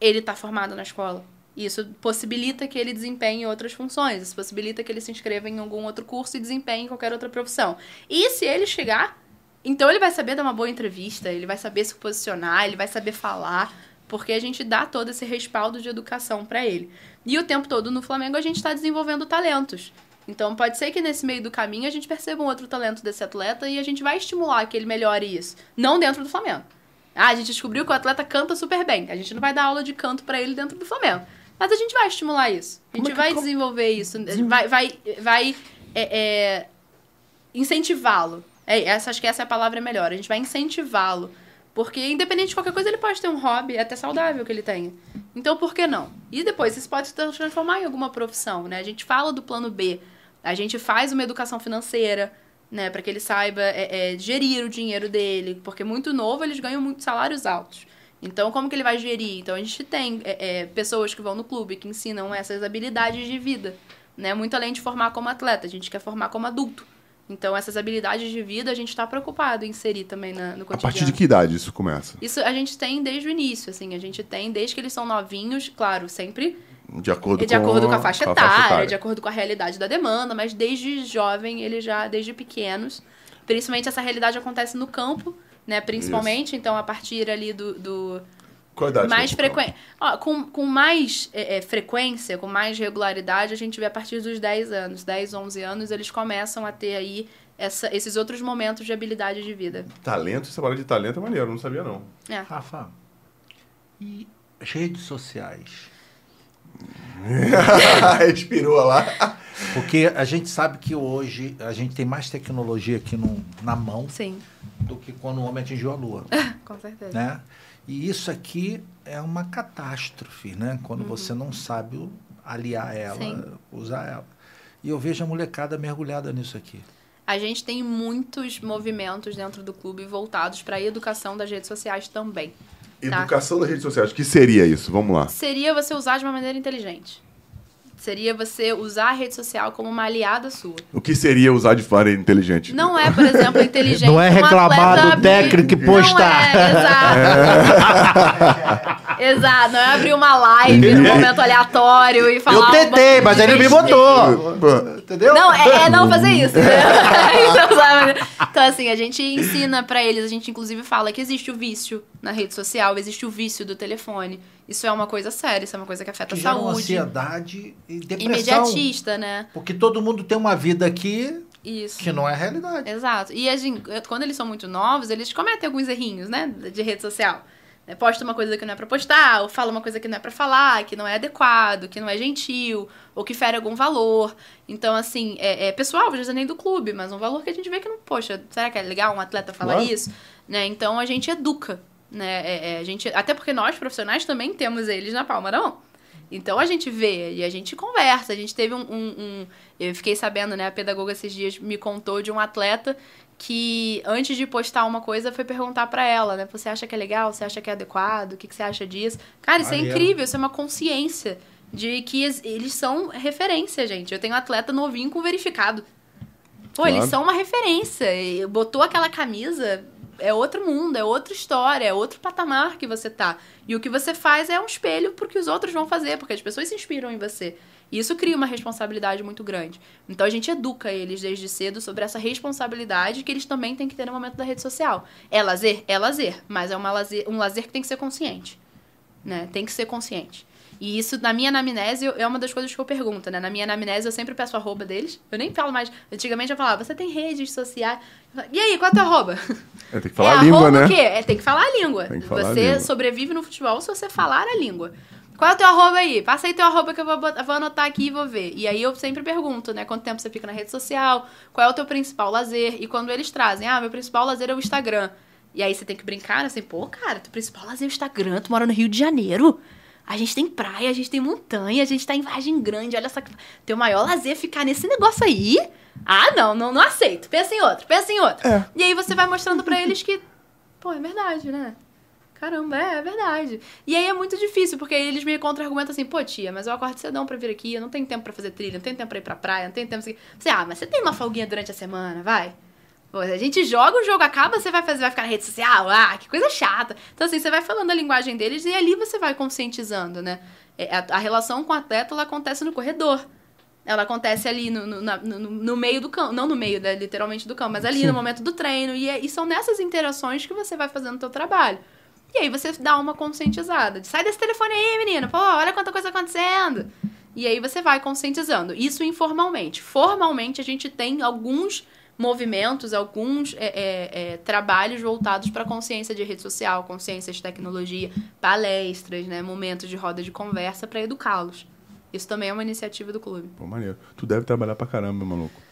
ele está formado na escola. E Isso possibilita que ele desempenhe outras funções, isso possibilita que ele se inscreva em algum outro curso e desempenhe em qualquer outra profissão. E se ele chegar, então ele vai saber dar uma boa entrevista, ele vai saber se posicionar, ele vai saber falar, porque a gente dá todo esse respaldo de educação para ele. E o tempo todo no Flamengo a gente está desenvolvendo talentos. Então pode ser que nesse meio do caminho a gente perceba um outro talento desse atleta e a gente vai estimular que ele melhore isso. Não dentro do Flamengo. Ah, a gente descobriu que o atleta canta super bem. A gente não vai dar aula de canto para ele dentro do Flamengo. Mas a gente vai estimular isso. A gente Como é que- vai como- desenvolver isso. A gente vai, vai, vai é, é, incentivá-lo. É, essa, acho que essa é a palavra melhor. A gente vai incentivá-lo Porque, independente de qualquer coisa, ele pode ter um hobby até saudável que ele tenha. Então, por que não? E depois, isso pode se transformar em alguma profissão, né? A gente fala do plano B, a gente faz uma educação financeira, né? Para que ele saiba é, é, gerir o dinheiro dele. Porque muito novo, eles ganham muitos salários altos. Então, como que ele vai gerir? Então, a gente tem é, é, pessoas que vão no clube que ensinam essas habilidades de vida, né? Muito além de formar como atleta, a gente quer formar como adulto. Então, essas habilidades de vida a gente está preocupado em inserir também na, no A cotidiano. partir de que idade isso começa? Isso a gente tem desde o início, assim. A gente tem desde que eles são novinhos, claro, sempre De acordo, de acordo com a faixa com etária, de acordo com a realidade da demanda, mas desde jovem, ele já, desde pequenos. Principalmente essa realidade acontece no campo, né? Principalmente, então a partir ali do, do Qual a idade? mais frequência. Com, com mais é, é, frequência, com mais regularidade, a gente vê a partir dos 10 anos. 10, 11 anos, eles começam a ter aí essa, esses outros momentos de habilidade de vida. Talento, essa palavra de talento é maneiro, não sabia não. É. Rafa, e redes sociais? Respirou lá. Porque a gente sabe que hoje a gente tem mais tecnologia aqui no, na mão Sim, do que quando o homem atingiu a lua, com certeza. né? E isso aqui é uma catástrofe, né? Quando Uhum. você não sabe aliar ela, Sim. usar ela. E eu vejo a molecada mergulhada nisso aqui. A gente tem muitos movimentos dentro do clube voltados para a educação das redes sociais também. Tá. Educação das redes sociais. O que seria isso? Vamos lá. Seria você usar de uma maneira inteligente. Seria você usar a rede social como uma aliada sua. O que seria usar de forma inteligente? Não é, por exemplo, inteligente. Não é um reclamar atleta do técnico e postar. Não é, exato. exato, não é abrir uma live no momento aleatório e falar. Eu tentei, mas ele me botou. Entendeu? Não, é, é não fazer isso. né? então? Então, assim, a gente ensina pra eles, a gente inclusive fala que existe o vício na rede social, existe o vício do telefone. Isso é uma coisa séria, isso é uma coisa que afeta que a gera uma saúde. ansiedade e depressão. Imediatista, né? Porque todo mundo tem uma vida aqui Isso. que não é realidade. Exato. E a gente, quando eles são muito novos, eles cometem alguns errinhos, né? De rede social. É, Posta uma coisa que não é pra postar, ou fala uma coisa que não é pra falar, que não é adequado, que não é gentil, ou que fere algum valor. Então, assim, é, é pessoal, às vezes nem do clube, mas um valor que a gente vê que não, poxa, será que é legal um atleta falar Claro. isso? Né? Então a gente educa, né? É, é, a gente, até porque nós, profissionais, também temos eles na palma da mão. Então a gente vê e a gente conversa. A gente teve um, um- um- Eu fiquei sabendo, né? A pedagoga esses dias me contou de um atleta que antes de postar uma coisa foi perguntar pra ela, né? Você acha que é legal? Você acha que é adequado? O que, que você acha disso? Cara, isso é incrível, isso é uma consciência de que es- eles são referência, gente. Eu tenho um atleta novinho com verificado. Pô, Claro. eles são uma referência. Botou aquela camisa, é outro mundo, é outra história, é outro patamar que você tá. E o que você faz é um espelho pro que os outros vão fazer, porque as pessoas se inspiram em você. E isso cria uma responsabilidade muito grande. Então a gente educa eles desde cedo sobre essa responsabilidade que eles também têm que ter no momento da rede social. É lazer? É lazer, mas é uma lazer, um lazer que tem que ser consciente. Né? Tem que ser consciente. E isso, na minha anamnese, é uma das coisas que eu pergunto, né? Na minha anamnese, eu sempre peço arroba deles. Eu nem falo mais. Antigamente eu falava, você tem redes sociais? E aí, qual é o teu arroba? É, tem que falar é a língua, né? o quê? É, tem que falar a língua. Falar a você língua. sobrevive no futebol se você falar a língua. Qual é o teu arroba aí? Passa aí teu arroba que eu vou, vou anotar aqui e vou ver. E aí eu sempre pergunto, né? Quanto tempo você fica na rede social? Qual é o teu principal lazer? E quando eles trazem, ah, meu principal lazer é o Instagram. E aí você tem que brincar, né? Assim, pô, cara, teu principal lazer é o Instagram, tu mora no Rio de Janeiro. A gente tem praia, a gente tem montanha, a gente tá em Vargem Grande, olha só que. Teu maior lazer é ficar nesse negócio aí? Ah, não, não, não aceito. Pensa em outro, pensa em outro. É. E aí você vai mostrando pra eles que, pô, é verdade, né? Caramba, é, é verdade. E aí é muito difícil, porque aí eles me contra-argumentam assim, pô, tia, mas eu acordo cedão pra vir aqui, eu não tenho tempo pra fazer trilha, não tenho tempo pra ir pra praia, não tenho tempo... Assim. Você, ah, mas você tem uma folguinha durante a semana, vai. Pô, a gente joga, o jogo acaba, você vai fazer, vai ficar na rede social, ah, que coisa chata. Então, assim, você vai falando a linguagem deles e ali você vai conscientizando, né? É, A, a relação com o atleta, ela acontece no corredor. Ela acontece ali no, no, na- no- no meio do campo, não no meio, né, literalmente do campo, mas ali no momento do treino. E, é- e são nessas interações que você vai fazendo o teu trabalho. E aí você dá uma conscientizada. Sai desse telefone aí, menino. Pô, olha quanta coisa acontecendo. E aí você vai conscientizando. Isso informalmente. Formalmente, a gente tem alguns movimentos, alguns é, é, é, trabalhos voltados para consciência de rede social, consciência de tecnologia, palestras, né, momentos de roda de conversa para educá-los. Isso também é uma iniciativa do clube. Pô, maneiro. Tu deve trabalhar pra caramba, maluco.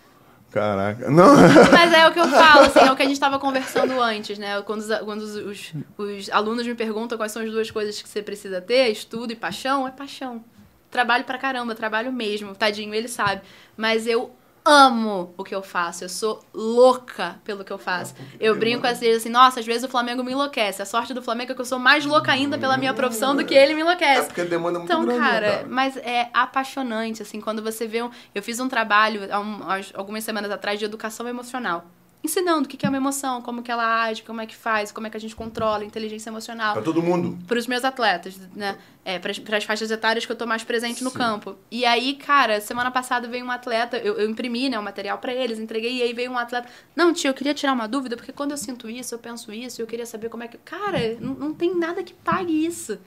Caraca. Não. Mas é o que eu falo, assim, é o que a gente estava conversando antes, né? Quando, os, quando os, os, os alunos me perguntam quais são as duas coisas que você precisa ter, estudo e paixão, é paixão. Trabalho pra caramba, trabalho mesmo. Tadinho, ele sabe. Mas eu amo o que eu faço. Eu sou louca pelo que eu faço. Eu brinco às vezes assim, nossa, às vezes o Flamengo me enlouquece. A sorte do Flamengo é que eu sou mais louca ainda pela minha profissão do que ele me É enlouquece. porque demanda muito Então, grande, né, cara, mas é apaixonante, assim, quando você vê um... Eu fiz um trabalho há um- algumas semanas atrás de educação emocional. Ensinando o que é uma emoção, como que ela age, como é que faz, como é que a gente controla, inteligência emocional Pra todo mundo. para os meus atletas, né? É, para as faixas etárias que eu tô mais presente no Sim. campo. E aí, cara, semana passada veio um atleta, eu, eu imprimi, né, o material para eles, entreguei, e aí veio um atleta. Não, tio, eu queria tirar uma dúvida, porque quando eu sinto isso, eu penso isso, eu queria saber como é que. Cara, não, não tem nada que pague isso.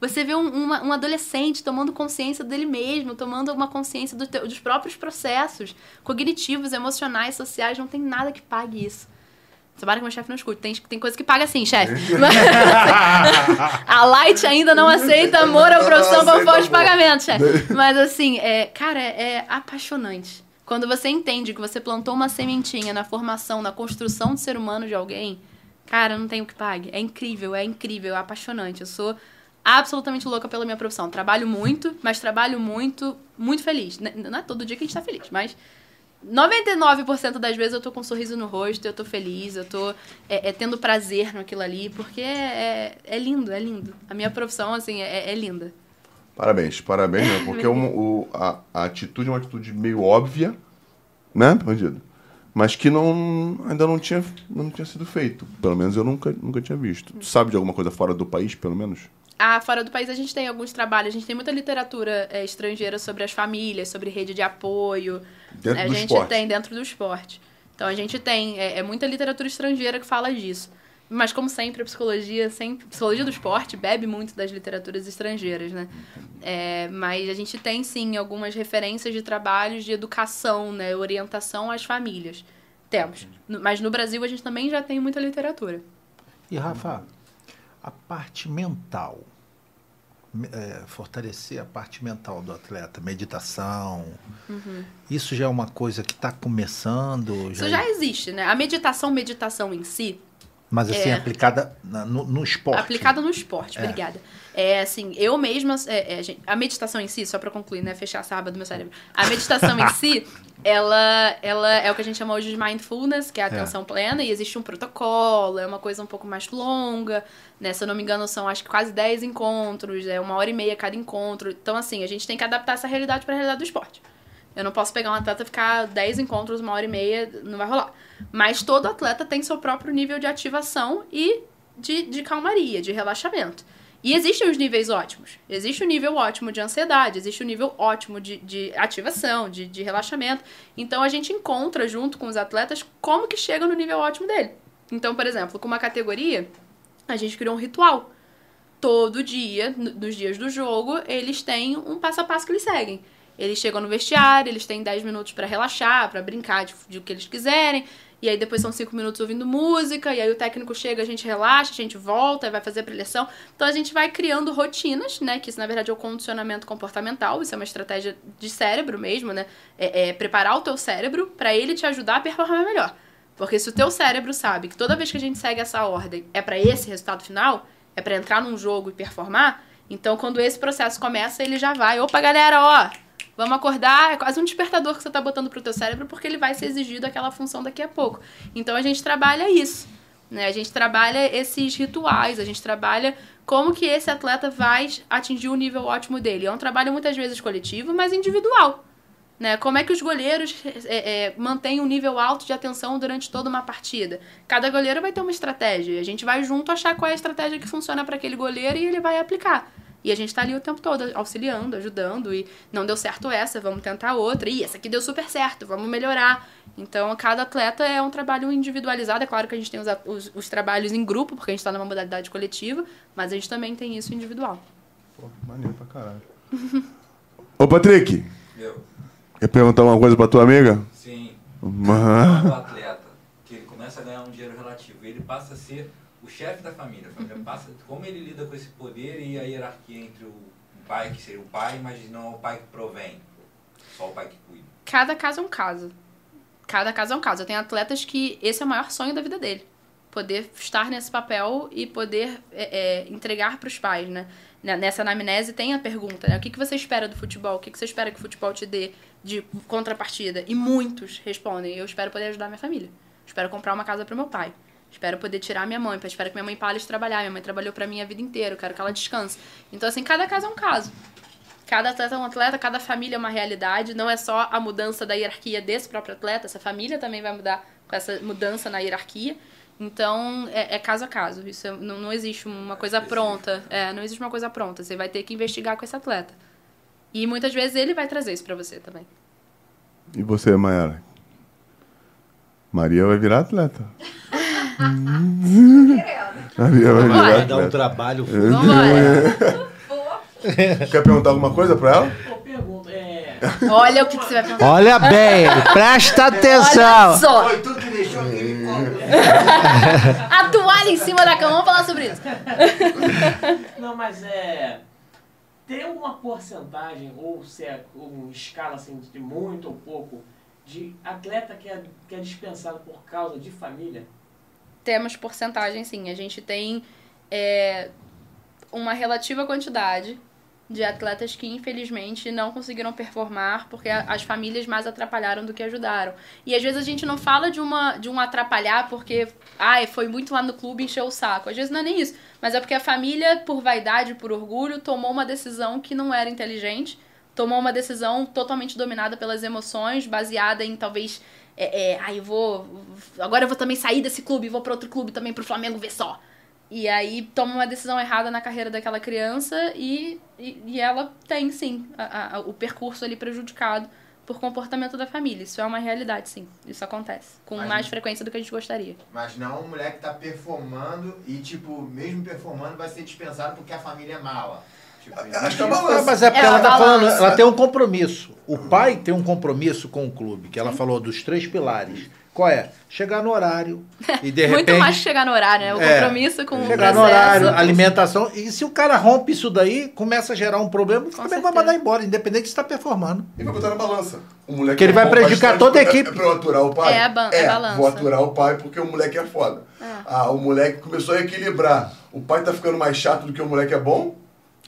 Você vê um, uma- um adolescente tomando consciência dele mesmo, tomando uma consciência do teu- dos próprios processos cognitivos, emocionais, sociais, não tem nada que pague isso. Tomara que meu chefe não escute. Tem, tem coisa que paga sim, chefe. A Light ainda não aceita amor à profissão aceita forma de pagamento, chefe. Mas assim, é, cara, é apaixonante. Quando você entende que você plantou uma sementinha na formação, na construção do ser humano de alguém, cara, não tem o que pague. É incrível, é incrível, é apaixonante. Eu sou absolutamente louca pela minha profissão. Trabalho muito, mas trabalho muito, muito feliz. Não é todo dia que a gente tá feliz, mas 99% das vezes eu tô com um sorriso no rosto, eu tô feliz, eu tô é, é, tendo prazer naquilo ali, porque é, é lindo, é lindo. A minha profissão, assim, é, é linda. Parabéns, parabéns, né? Porque um- o- a, a atitude é uma atitude meio óbvia, né, bandido? Mas que não, ainda não tinha, não tinha sido feito. Pelo menos eu nunca, nunca tinha visto. Tu sabe de alguma coisa fora do país, pelo menos? Ah, fora do país a gente tem alguns trabalhos, a gente tem muita literatura é, estrangeira sobre as famílias, sobre rede de apoio. Dentro né? do a gente esporte. tem dentro do esporte. Então a gente tem é, é muita literatura estrangeira que fala disso. Mas como sempre, a psicologia, sempre, a psicologia do esporte bebe muito das literaturas estrangeiras, né? É, mas a gente tem sim algumas referências de trabalhos de educação, né? Orientação às famílias. Temos. Mas no Brasil a gente também já tem muita literatura. E Rafa, a parte mental, me- é, fortalecer a parte mental do atleta, meditação, isso já é uma coisa que está começando? Uhum. Isso já existe, né? A meditação, meditação em si, Mas assim, é. aplicada na- no, no esporte. Aplicada no esporte, É. obrigada. É assim, eu mesma. é, é, a meditação em si, só pra concluir, né? Fechar essa aba do meu cérebro. A meditação em si, ela, ela é o que a gente chama hoje de mindfulness, que é a atenção plena, e existe um protocolo, é uma coisa um pouco mais longa, né? Se eu não me engano, são acho que quase 10 encontros, é uma hora e meia cada encontro. Então, assim, a gente tem que adaptar essa realidade pra realidade do esporte. Eu não posso pegar um atleta e ficar 10 encontros, uma hora e meia, não vai rolar. Mas todo atleta tem seu próprio nível de ativação e de, de calmaria, de relaxamento. E existem os níveis ótimos. Existe o nível ótimo de ansiedade, existe o nível ótimo de, de ativação, de, de relaxamento. Então a gente encontra junto com os atletas como que chega no nível ótimo dele. Então, por exemplo, com uma categoria, a gente criou um ritual. Todo dia, no- nos dias do jogo, eles têm um passo a passo que eles seguem. Eles chegam no vestiário, eles têm 10 minutos pra relaxar, pra brincar de, de o que eles quiserem. E aí depois são 5 minutos ouvindo música, e aí o técnico chega, a gente relaxa, a gente volta, vai fazer a preleção. Então a gente vai criando rotinas, né? Que isso na verdade é o condicionamento comportamental, isso é uma estratégia de cérebro mesmo, né? É, é preparar o teu cérebro pra ele te ajudar a performar melhor. Porque se o teu cérebro sabe que toda vez que a gente segue essa ordem é pra esse resultado final, é pra entrar num jogo e performar, então quando esse processo começa, ele já vai, opa galera, ó, vamos acordar, é quase um despertador que você tá botando pro teu cérebro porque ele vai ser exigido aquela função daqui a pouco. Então a gente trabalha isso, né? A gente trabalha esses rituais, a gente trabalha como que esse atleta vai atingir o nível ótimo dele. É um trabalho muitas vezes coletivo, mas individual. Né? Como é que os goleiros é, é, mantêm um nível alto de atenção durante toda uma partida? Cada goleiro vai ter uma estratégia. A gente vai junto achar qual é a estratégia que funciona para aquele goleiro e ele vai aplicar. E a gente tá ali o tempo todo auxiliando, ajudando. E não deu certo essa, vamos tentar outra. E essa aqui deu super certo, vamos melhorar. Então, cada atleta é um trabalho individualizado. É claro que a gente tem os, os, os trabalhos em grupo, porque a gente tá numa modalidade coletiva, mas a gente também tem isso individual. Pô, maneiro pra caralho. Ô, Patrick, Eu, quer perguntar uma coisa pra tua amiga? sim, quando o atleta, que ele começa a ganhar um dinheiro relativo, ele passa a ser chefe da família. A família passa, como ele lida com esse poder e a hierarquia entre o, pai, que seria o pai, mas não o pai que provém, só o pai que cuida. Cada caso é um caso. cada caso é um caso. Eu tenho atletas que esse é o maior sonho da vida dele. Poder estar nesse papel e poder é, é, entregar para os pais, né? Nessa anamnese tem a pergunta, né? O que, que você espera do futebol? O que, que você espera que o futebol te dê de contrapartida? E muitos respondem, eu espero poder ajudar minha família. Espero comprar uma casa para meu pai. Espero poder tirar minha mãe. Espero que minha mãe pare de trabalhar. Minha mãe trabalhou para mim a vida inteira. Eu quero que ela descanse. Então, assim, cada caso é um caso. Cada atleta é um atleta, cada família é uma realidade. Não é só a mudança da hierarquia desse próprio atleta, essa família também vai mudar com essa mudança na hierarquia. Então, é, é caso a caso. Isso é- não, não existe uma coisa pronta. É, não existe uma coisa pronta. Você vai ter que investigar com esse atleta. E muitas vezes ele vai trazer isso pra você também. E você, Mayara? Maria vai virar atleta. Maria vai virar Vai dar um trabalho. Vambora. Quer perguntar alguma coisa pra ela? Pô, pergunta, é. Olha o que, que você vai perguntar. Olha bem, presta Olha atenção. só. Foi tu que deixou aquele. A toalha em cima da cama. Vamos falar sobre isso. Não, mas é. Tem alguma porcentagem, ou se é uma escala assim, de muito ou pouco, de atleta que é, que é dispensado por causa de família? Temos porcentagem, sim. A gente tem é, uma relativa quantidade de atletas que, infelizmente, não conseguiram performar porque as famílias mais atrapalharam do que ajudaram. E às vezes a gente não fala de, uma, de um atrapalhar porque, ai, foi muito lá no clube encheu o saco. Às vezes não é nem isso. Mas é porque a família, por vaidade, por orgulho, tomou uma decisão que não era inteligente. Tomou uma decisão totalmente dominada pelas emoções, baseada em talvez. É, é, ai, eu vou. Agora eu vou também sair desse clube, vou para outro clube também pro Flamengo ver só. E aí toma uma decisão errada na carreira daquela criança e, e, e ela tem, sim, a- a- o percurso ali prejudicado por comportamento da família. Isso é uma realidade, sim. Isso acontece. Com Mas- mais frequência do que a gente gostaria. Mas não um moleque tá performando e, tipo, mesmo performando, vai ser dispensado porque a família é mala. Tipo, Acho que é Ah, balança. mas é porque É, ela a tá falando, ela tem um compromisso. O pai tem um compromisso com o clube, que ela falou dos três pilares. Qual é? Chegar no horário e de Muito repente mais que chegar no horário, né? O É. compromisso com o chegar processo. no horário, alimentação. E se o cara rompe isso daí, começa a gerar um problema, o Flamengo vai mandar embora, independente se está performando. E vai botar na balança. O moleque Que ele é vai prejudicar toda a pra- equipe. É pra eu aturar o pai? É a ban- é balança. vou aturar o pai porque o moleque é foda. Ah, o moleque começou a equilibrar. O pai tá ficando mais chato do que o moleque é bom.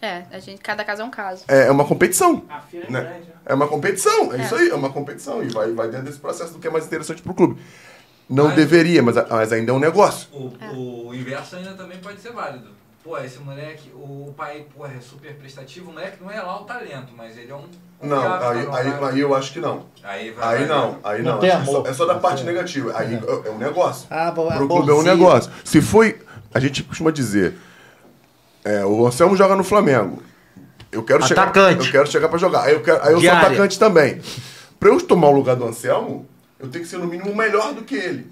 É, a gente, cada caso é um caso. É, é uma competição. A feira é Né? grande. né? É uma competição, é, É. isso aí, é uma competição. E vai, vai dentro desse processo do que é mais interessante pro clube. Não Mas- deveria, mas, mas ainda é um negócio. O, o inverso ainda também pode ser válido. Pô, esse moleque, o pai, pô, é super prestativo. O moleque não é lá o talento, mas ele é um. Não, aí, tá aí, aí eu acho que não. Aí vai. Aí não, aí Não não. É só, é só da parte negativa. Aí é, é um negócio. Ah, bom, Pro clube é um negócio. Se foi. A gente costuma dizer. É, o Anselmo joga no Flamengo. Eu quero chegar. Atacante. Eu quero chegar pra jogar. Aí eu, quero, aí eu sou Diária. atacante também. Pra eu tomar o lugar do Anselmo, eu tenho que ser no mínimo melhor do que ele.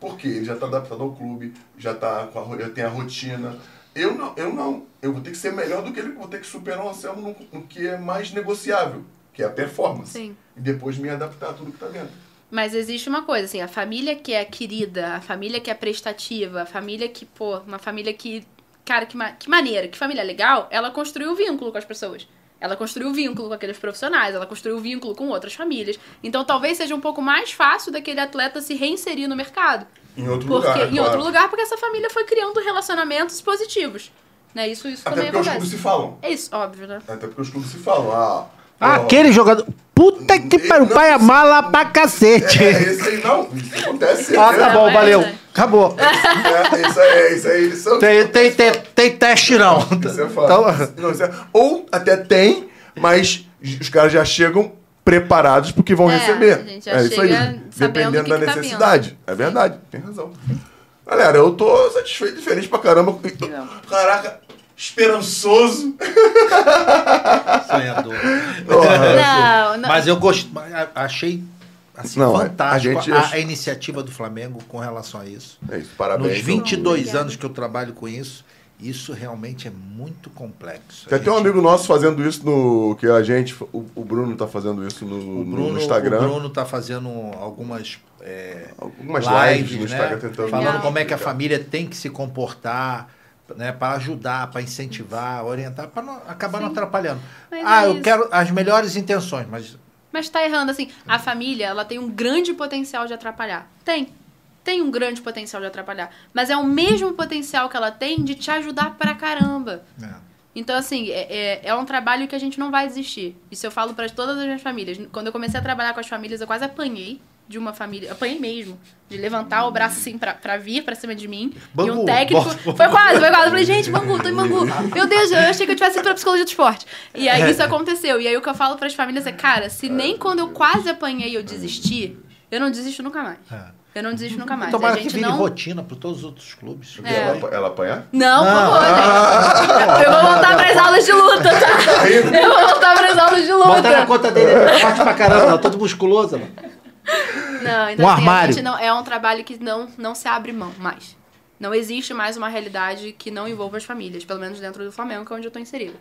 Porque ele já tá adaptado ao clube, já tá com a, já tem a rotina. Eu não, eu não. Eu vou ter que ser melhor do que ele, vou ter que superar o Anselmo no, no que é mais negociável, que é a performance. Sim. E depois me adaptar a tudo que tá dentro. Mas existe uma coisa, assim, a família que é querida, a família que é prestativa, a família que, pô, uma família que. Cara, que, ma- que maneira, que família legal, ela construiu vínculo com as pessoas. Ela construiu vínculo com aqueles profissionais, ela construiu vínculo com outras famílias. Então talvez seja um pouco mais fácil daquele atleta se reinserir no mercado. Em outro Porque, lugar. em claro. outro lugar, porque essa família foi criando relacionamentos positivos. Né? Isso, isso Até também porque os clubes acontece. se falam. É isso, óbvio, né? Até porque os clubes se falam. Ah, Aquele jogador. Puta que pariu, o pai é mala pra cacete. É, esse aí não. Isso acontece. Ah, tá é, bom, é valeu. Acabou. É, isso aí, isso aí. Isso, Tem, tem, tem, tem teste não. isso é fato. Então, Não, isso é- ou até tem, mas os caras já chegam preparados porque vão É, receber. a gente já é isso aí. Dependendo que da que tá necessidade. é verdade, tem razão. Galera, eu tô satisfeito e feliz pra caramba. Caraca, esperançoso. sonhador. Não, não. Mas eu gost... achei assim, Não, fantástico a gente- a, a iniciativa do Flamengo com relação a isso. É isso, parabéns. Nos 22 Obrigada. anos que eu trabalho com isso, isso realmente é muito complexo. Tem até um gente- amigo nosso fazendo isso no. Que a gente. O, o Bruno tá fazendo isso no, o no Bruno, Instagram. o Bruno tá fazendo algumas é, Algumas lives, no né? Instagram tentando. falando como é que a família tem que se comportar, né, para ajudar, para incentivar, orientar, para não acabar não Sim. atrapalhando. Mas ah, é eu quero as melhores intenções, mas Mas tá errando, assim, a família, ela tem um grande potencial de atrapalhar. Tem. Tem um grande potencial de atrapalhar. Mas é o mesmo potencial que ela tem de te ajudar pra caramba. É. Então, assim, é, é, é um trabalho que a gente não vai desistir. Isso eu falo para todas as minhas famílias. Quando eu comecei a trabalhar com as famílias, eu quase apanhei de uma família. Apanhei mesmo. De levantar o braço assim pra, pra vir pra cima de mim. e Bangu, um técnico. bota- Foi quase, foi quase. Eu falei, gente, Bangu, tô em Bangu. Meu Deus, eu achei que eu tivesse ido pra psicologia do esporte. E aí isso aconteceu. E aí o que eu falo pras famílias é, cara, se nem quando eu quase apanhei eu desisti, eu não desisto nunca mais. É. Eu não desisto nunca mais. Tomara a que vire não. rotina para todos os outros clubes. É. Ela, ela apanhar? Não, por favor, gente. Eu vou voltar pras aulas de luta, tá? Eu vou voltar pras aulas de Bota na luta. conta dele, ele é forte pra caramba, todo musculoso, mano. Não, então Um assim, armário. a gente não, é um trabalho que não, não se abre mão mais. Não existe mais uma realidade que não envolva as famílias, pelo menos dentro do Flamengo, que é onde eu tô inserida.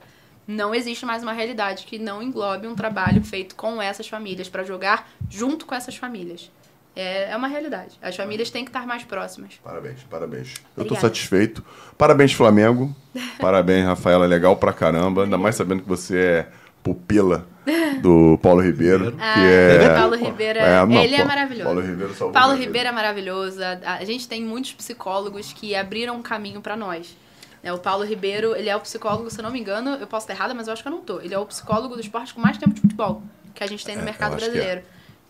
Não existe mais uma realidade que não englobe um trabalho feito com essas famílias, pra jogar junto com essas famílias. É, é uma realidade. As famílias têm que estar mais próximas. Parabéns, parabéns. Eu tô Obrigada. satisfeito. Parabéns, Flamengo. Parabéns, Rafaela. Legal pra caramba. Ainda mais sabendo que você é pupila do Paulo Ribeiro. Ah, que é... Paulo Ribeiro, não, ele é maravilhoso. Paulo Ribeiro Paulo. Ribeiro é maravilhoso. A, a gente tem muitos psicólogos que abriram um caminho pra nós. É, o Paulo Ribeiro, ele é o psicólogo, se eu não me engano, eu posso estar errada, mas eu acho que eu não tô. Ele é o psicólogo do esporte com mais tempo de futebol que a gente tem no É, mercado que brasileiro.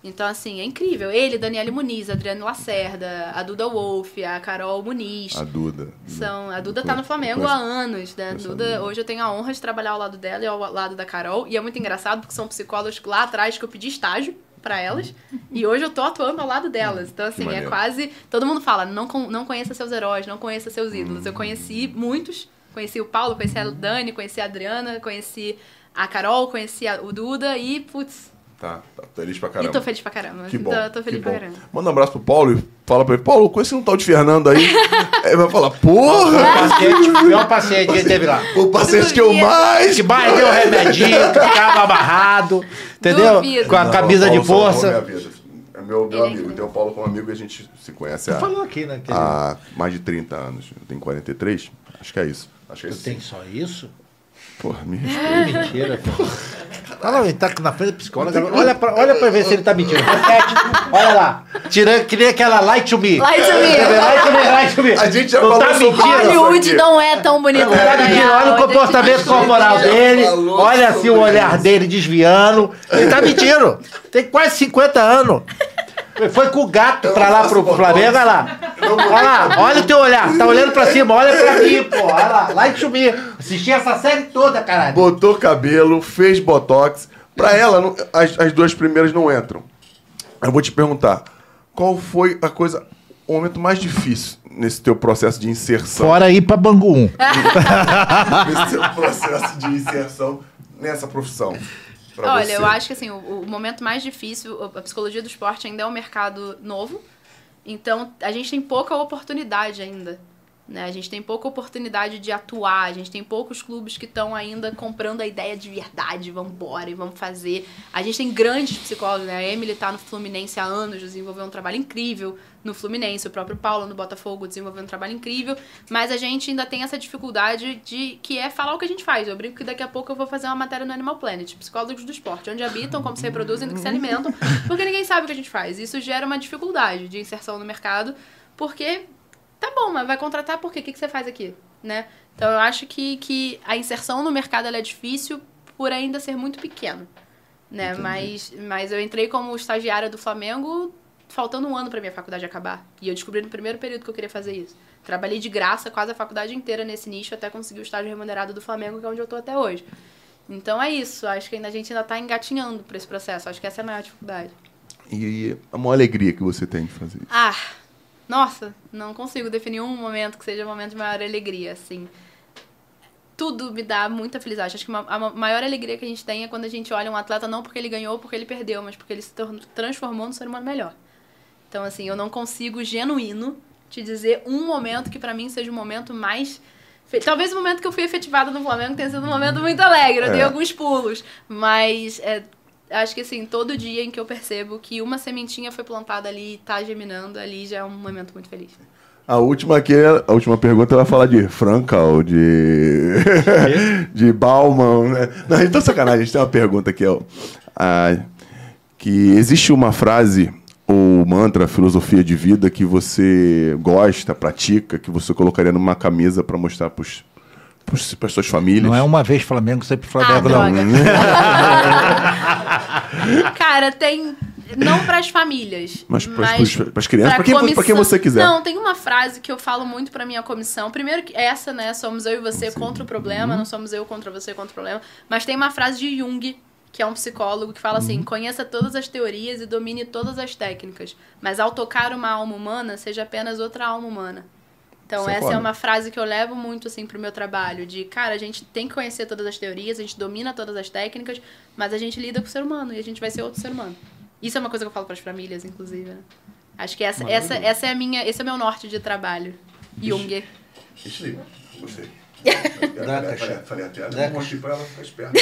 Então, assim, é incrível. Ele, Daniele Muniz, Adriano Lacerda, a Duda Wolf, a Carol Muniz. A Duda. São, a Duda tá no Flamengo há anos, né? Duda, hoje eu tenho a honra de trabalhar ao lado dela e ao lado da Carol. E é muito engraçado porque são psicólogos lá atrás que eu pedi estágio pra elas. e hoje eu tô atuando ao lado delas. Então, assim, é quase. Todo mundo fala, não, não conheça seus heróis, não conheça seus ídolos. Eu conheci muitos. Conheci o Paulo, conheci a Dani, conheci a Adriana, conheci a Carol, conheci a- o Duda e, putz, Tá, tá feliz pra e caramba. tô feliz pra caramba. Que bom. Tô, tô feliz que pra bom. caramba. Manda um abraço pro Paulo e fala pra ele, Paulo, conheci um tal de Fernando aí. Aí vai falar, porra! Paciente, pior paciente que ele teve lá. O paciente que eu mais. Que mais deu remedinho, que ficava amarrado, entendeu? Duvido. Com a Não, camisa de força. É meu, meu Ele é amigo. Tem o Paulo como amigo e a gente se conhece há, Falou aqui, né? há mais de 30 anos. Eu tenho 43. Acho que é isso. Acho que é Eu isso. tenho só isso? Porra, me respeita. Mentira, pô. Lá, ele tá na frente da psicóloga. Olha pra, olha pra ver se ele tá mentindo. Repete. Olha lá. Tirando, que nem aquela light to me. Light to me. Light to me, light to me. A gente já Não falou tá sobre mentindo. Hollywood não é tão bonito. Não tá mentindo. Olha o comportamento corporal dele. Olha assim o olhar isso. dele desviando. Ele tá mentindo. Tem quase 50 anos. Ele foi com o gato Eu pra lá pro. Flamengo, olha lá. Olha lá, olha o teu olhar. Tá olhando pra cima, olha pra mim, pô. Olha lá, light to me. Assisti essa série toda, caralho. Botou cabelo, fez botox. Pra ela, não- as, as duas primeiras não entram. Eu vou te perguntar, qual foi a coisa, o momento mais difícil nesse teu processo de inserção? Fora ir pra Bangu 1. Nesse teu processo de inserção nessa profissão? Olha, você? eu acho que assim, o, o momento mais difícil, a psicologia do esporte ainda é um mercado novo. Então, a gente tem pouca oportunidade ainda. Né? A gente tem pouca oportunidade de atuar, a gente tem poucos clubes que estão ainda comprando a ideia de verdade, vamos embora e vamos fazer. A gente tem grandes psicólogos, né? A Emily tá no Fluminense há anos, desenvolveu um trabalho incrível no Fluminense, o próprio Paulo no Botafogo desenvolveu um trabalho incrível, mas a gente ainda tem essa dificuldade de que é falar o que a gente faz. Eu brinco que daqui a pouco eu vou fazer uma matéria no Animal Planet, psicólogos do esporte, onde habitam, como se reproduzem, do que se alimentam, porque ninguém sabe o que a gente faz. Isso gera uma dificuldade de inserção no mercado, porque tá bom, mas vai contratar por quê? O que, que você faz aqui? Né? Então eu acho que, que a inserção no mercado é difícil por ainda ser muito pequeno. Né? Mas, mas eu entrei como estagiária do Flamengo faltando um ano para minha faculdade acabar. E eu descobri no primeiro período que eu queria fazer isso. Trabalhei de graça quase a faculdade inteira nesse nicho até conseguir o estágio remunerado do Flamengo, que é onde eu tô até hoje. Então é isso. Acho que ainda a gente ainda tá engatinhando por esse processo. Acho que essa é a maior dificuldade. E a maior alegria que você tem de fazer isso? Ah, nossa, não consigo definir um momento que seja um momento de maior alegria, assim. Tudo me dá muita felicidade. Acho que a ma- maior alegria que a gente tem é quando a gente olha um atleta não porque ele ganhou ou porque ele perdeu, mas porque ele se transformou num ser humano melhor. Então, assim, eu não consigo, genuíno, te dizer um momento que pra mim seja o momento mais. fe- Talvez o momento que eu fui efetivada no Flamengo tenha sido um momento muito alegre, eu dei É. alguns pulos. Mas é, acho que assim, todo dia em que eu percebo que uma sementinha foi plantada ali e tá germinando, ali já é um momento muito feliz. A última aqui, a última pergunta vai falar de Frankel, de. de Bauman, né? Não, então sacanagem, a gente tem uma pergunta aqui, ó. Ah, que existe uma frase ou mantra, filosofia de vida que você gosta, pratica, que você colocaria numa camisa para mostrar para as suas famílias? Não é uma vez Flamengo, sempre Flamengo, Ah, não. Cara, tem. Não pras famílias. Mas pras- pras- pras crianças, pra quem- comissão- quem você quiser. Não, tem uma frase que eu falo muito pra minha comissão. Primeiro, que essa, né? Somos eu e você contra o Uhum. problema, não somos eu contra você contra o problema. Mas tem uma frase de Jung, que é um psicólogo, que fala Uhum. assim: conheça todas as teorias e domine todas as técnicas. Mas ao tocar uma alma humana, seja apenas outra alma humana. Então, é essa foda. é uma frase que eu levo muito, assim, pro meu trabalho. De, cara, a gente tem que conhecer todas as teorias, a gente domina todas as técnicas, mas a gente lida com o ser humano e a gente vai ser outro ser humano. Isso é uma coisa que eu falo pras famílias, inclusive, né? Acho que essa, essa, essa é a minha, esse é o meu norte de trabalho. Jung. Isso aí, gostei. Falei, falei até, Daca. eu mostrei pra ela ficar esperta.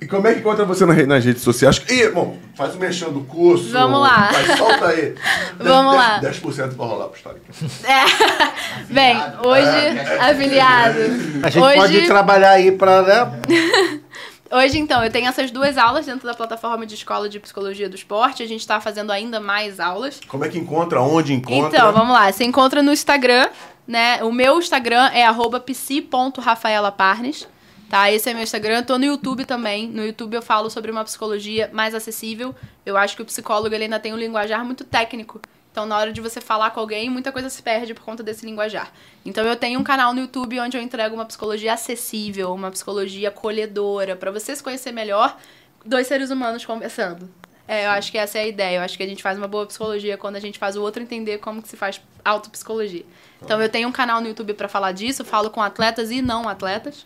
E como é que encontra você nas redes sociais? Ih, bom, faz o mexão do curso. Vamos lá. Mas solta aí. Vamos lá. 10% pra rolar pro história. É. Bem, hoje, afiliado. A gente hoje, pode trabalhar aí para, né? Hoje, então, eu tenho essas duas aulas dentro da plataforma de escola de psicologia do esporte. A gente tá fazendo ainda mais aulas. Como é que encontra? Onde encontra? Então, vamos lá. Você encontra no Instagram, né? O meu Instagram é arroba psi.rafaelaparnes. Tá? Esse é meu Instagram. Eu tô no YouTube também. No YouTube eu falo sobre uma psicologia mais acessível. Eu acho que o psicólogo ele ainda tem um linguajar muito técnico. Então, na hora de você falar com alguém, muita coisa se perde por conta desse linguajar. Então, eu tenho um canal no YouTube onde eu entrego uma psicologia acessível, uma psicologia acolhedora, para você se conhecer melhor, dois seres humanos conversando. É, eu acho que essa é a ideia. Eu acho que a gente faz uma boa psicologia quando a gente faz o outro entender como que se faz autopsicologia. Então, eu tenho um canal no YouTube para falar disso, falo com atletas e não atletas.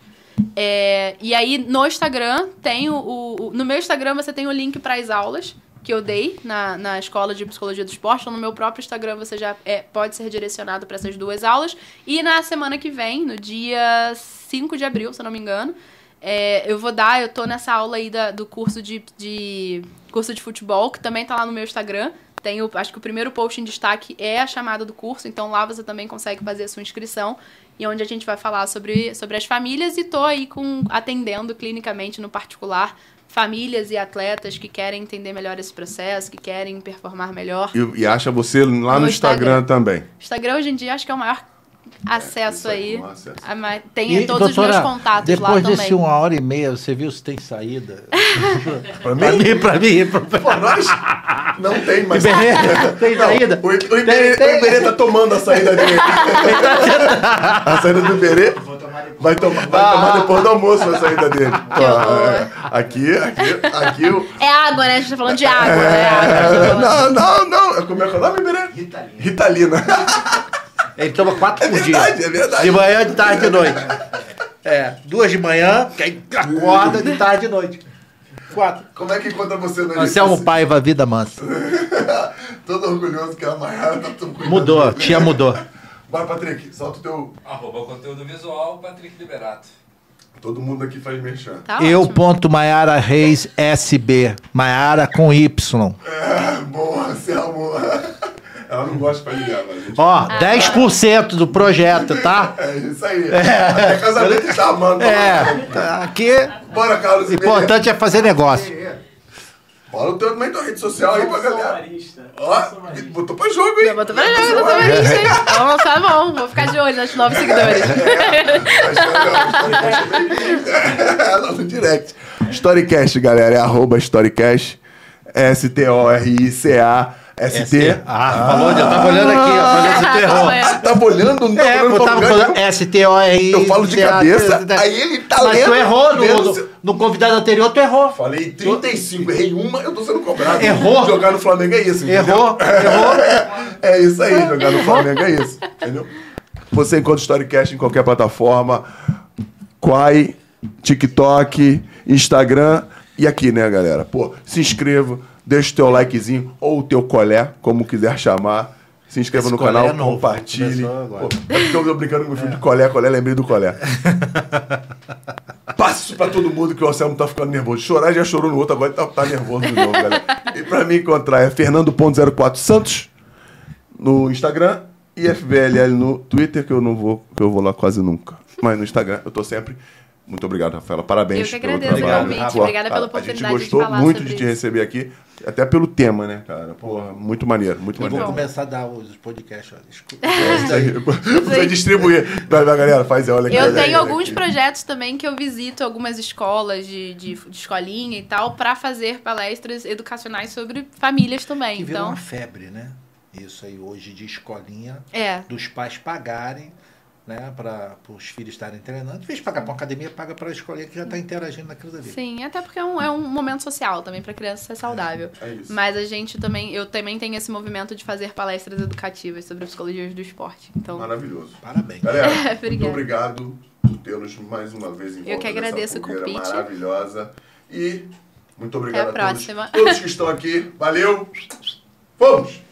É, e aí, no Instagram, tem o, o- No meu Instagram, você tem o link para as aulas que eu dei na, na escola de psicologia do esporte. Então, no meu próprio Instagram, você já é, pode ser direcionado para essas duas aulas. E na semana que vem, no dia 5 de abril, se eu não me engano, é, eu vou dar, eu tô nessa aula aí da- do curso de, de curso de futebol, que também tá lá no meu Instagram. Tem o, acho que o primeiro post em destaque é a chamada do curso, então lá você também consegue fazer a sua inscrição. E onde a gente vai falar sobre, sobre as famílias e tô aí com atendendo clinicamente no particular famílias e atletas que querem entender melhor esse processo, que querem performar melhor. E, e acha você lá no, No Instagram, Instagram. também. Instagram hoje em dia acho que é o maior acesso isso aí, acesso. A Tem E, todos doutora, os meus contatos lá depois também. desse uma hora e meia, você viu se tem saída? Pra pra mim? mim, pra mim. Pra... Pô, nós não tem mais. Iberê, tem saída? O, o, Iberê, Tem- o Iberê tá tomando a saída dele. a saída do Iberê Vou tomar depois. vai, tomar vai tomar depois do almoço a saída dele. É, aqui, aqui, aqui. É água, né? A gente tá falando de água. É água. a gente tá falando. Não, não, não. Como é que é o nome, Iberê? Ritalina. Ritalina. Ele toma quatro É por dia. verdade, é verdade. De manhã, de tarde e de noite. É, duas de manhã, que aí acorda de tarde e de noite. Quatro. Como é que encontra você no Anselmo Paiva, vida mansa. Todo orgulhoso que é a Maiara tá tudo cuidando Mudou, tia mudou. Vai, Patrick, solta o teu. Arroba conteúdo visual, Patrick Liberato. Todo mundo aqui faz merchan. Tá Eu, ótimo. ponto Maiara Reis SB. Maiara com Y. É, boa, Anselmo. Ela não gosta de familiar, mas. Ó, 10% do projeto, tá? É isso aí. Até casamento está amando. É, tá aqui. Bora, Carlos. O importante é fazer negócio. Fala o teu também tua rede social aí pra galera. Ó, botou pra jogo, hein? Eu boto pra jogo, eu tô também, hein? Então, tá bom. Vou ficar de olho nos novos seguidores. Lá no direct. Storycast, galera. É arroba Storycast. S-T-O-R-I-C-A. S-T. Ah, falou, eu tava olhando aqui, ó. Tu errou. Ah, tava olhando? Não É, olhando eu tava falando nenhum. S-T-O-R-I. Eu falo de cabeça, aí ele tá Mas tu lendo- errou lendo no, seu- no, no convidado anterior, tu errou. Falei 35, errei uma, eu tô sendo cobrado. Errou. Jogar no Flamengo é isso, entendeu? Errou, errou. É isso aí, jogar no Flamengo é isso, entendeu? Você encontra o Storycast em qualquer plataforma, Quai, TikTok, Instagram e aqui, né, galera? Pô, se inscreva, deixa o teu likezinho ou o teu colé, como quiser chamar. Se inscreva Esse no canal, é novo, compartilhe. Pô, é eu tô brincando com meu filho de colé, colé, lembrei do colé. Passa isso pra todo mundo que o Anselmo tá ficando nervoso. Chorar já chorou no outro, agora tá, tá nervoso de novo, galera. E pra me encontrar é Fernando.04 Santos no Instagram e FBLL no Twitter, que eu não vou, que eu vou lá quase nunca. Mas no Instagram eu tô sempre. Muito obrigado, Rafaela. Parabéns Eu que pelo agradeço o trabalho. convite. Pô, Obrigada pela a- oportunidade A de gente gostou falar muito sobre de te isso. receber aqui, até pelo tema, né, cara? Porra, muito maneiro, muito Eu vou maneiro. começar a dar os podcasts. ó. É isso aí. Você distribuir. Vai, vai, galera, faz olha aqui. Eu olha tenho olha alguns aqui. projetos também que eu visito algumas escolas de, de, de escolinha e tal para fazer palestras educacionais sobre famílias também. Que virou Então, uma febre, né? Isso aí hoje de escolinha, é. dos pais pagarem, né? Para os filhos estarem treinando. Em vez de pagar para uma academia, paga para a escolinha que já está interagindo naquilo dali. Sim, até porque é um, é um momento social também para criança ser saudável. É isso. Mas a gente também, eu também tenho esse movimento de fazer palestras educativas sobre a psicologia do esporte. Então, Maravilhoso. Parabéns. Galera, muito obrigado por ter-nos mais uma vez em Eu volta que dessa agradeço o convite. maravilhosa. E muito obrigado Até a a todos, próxima. todos que estão aqui. Valeu! Vamos!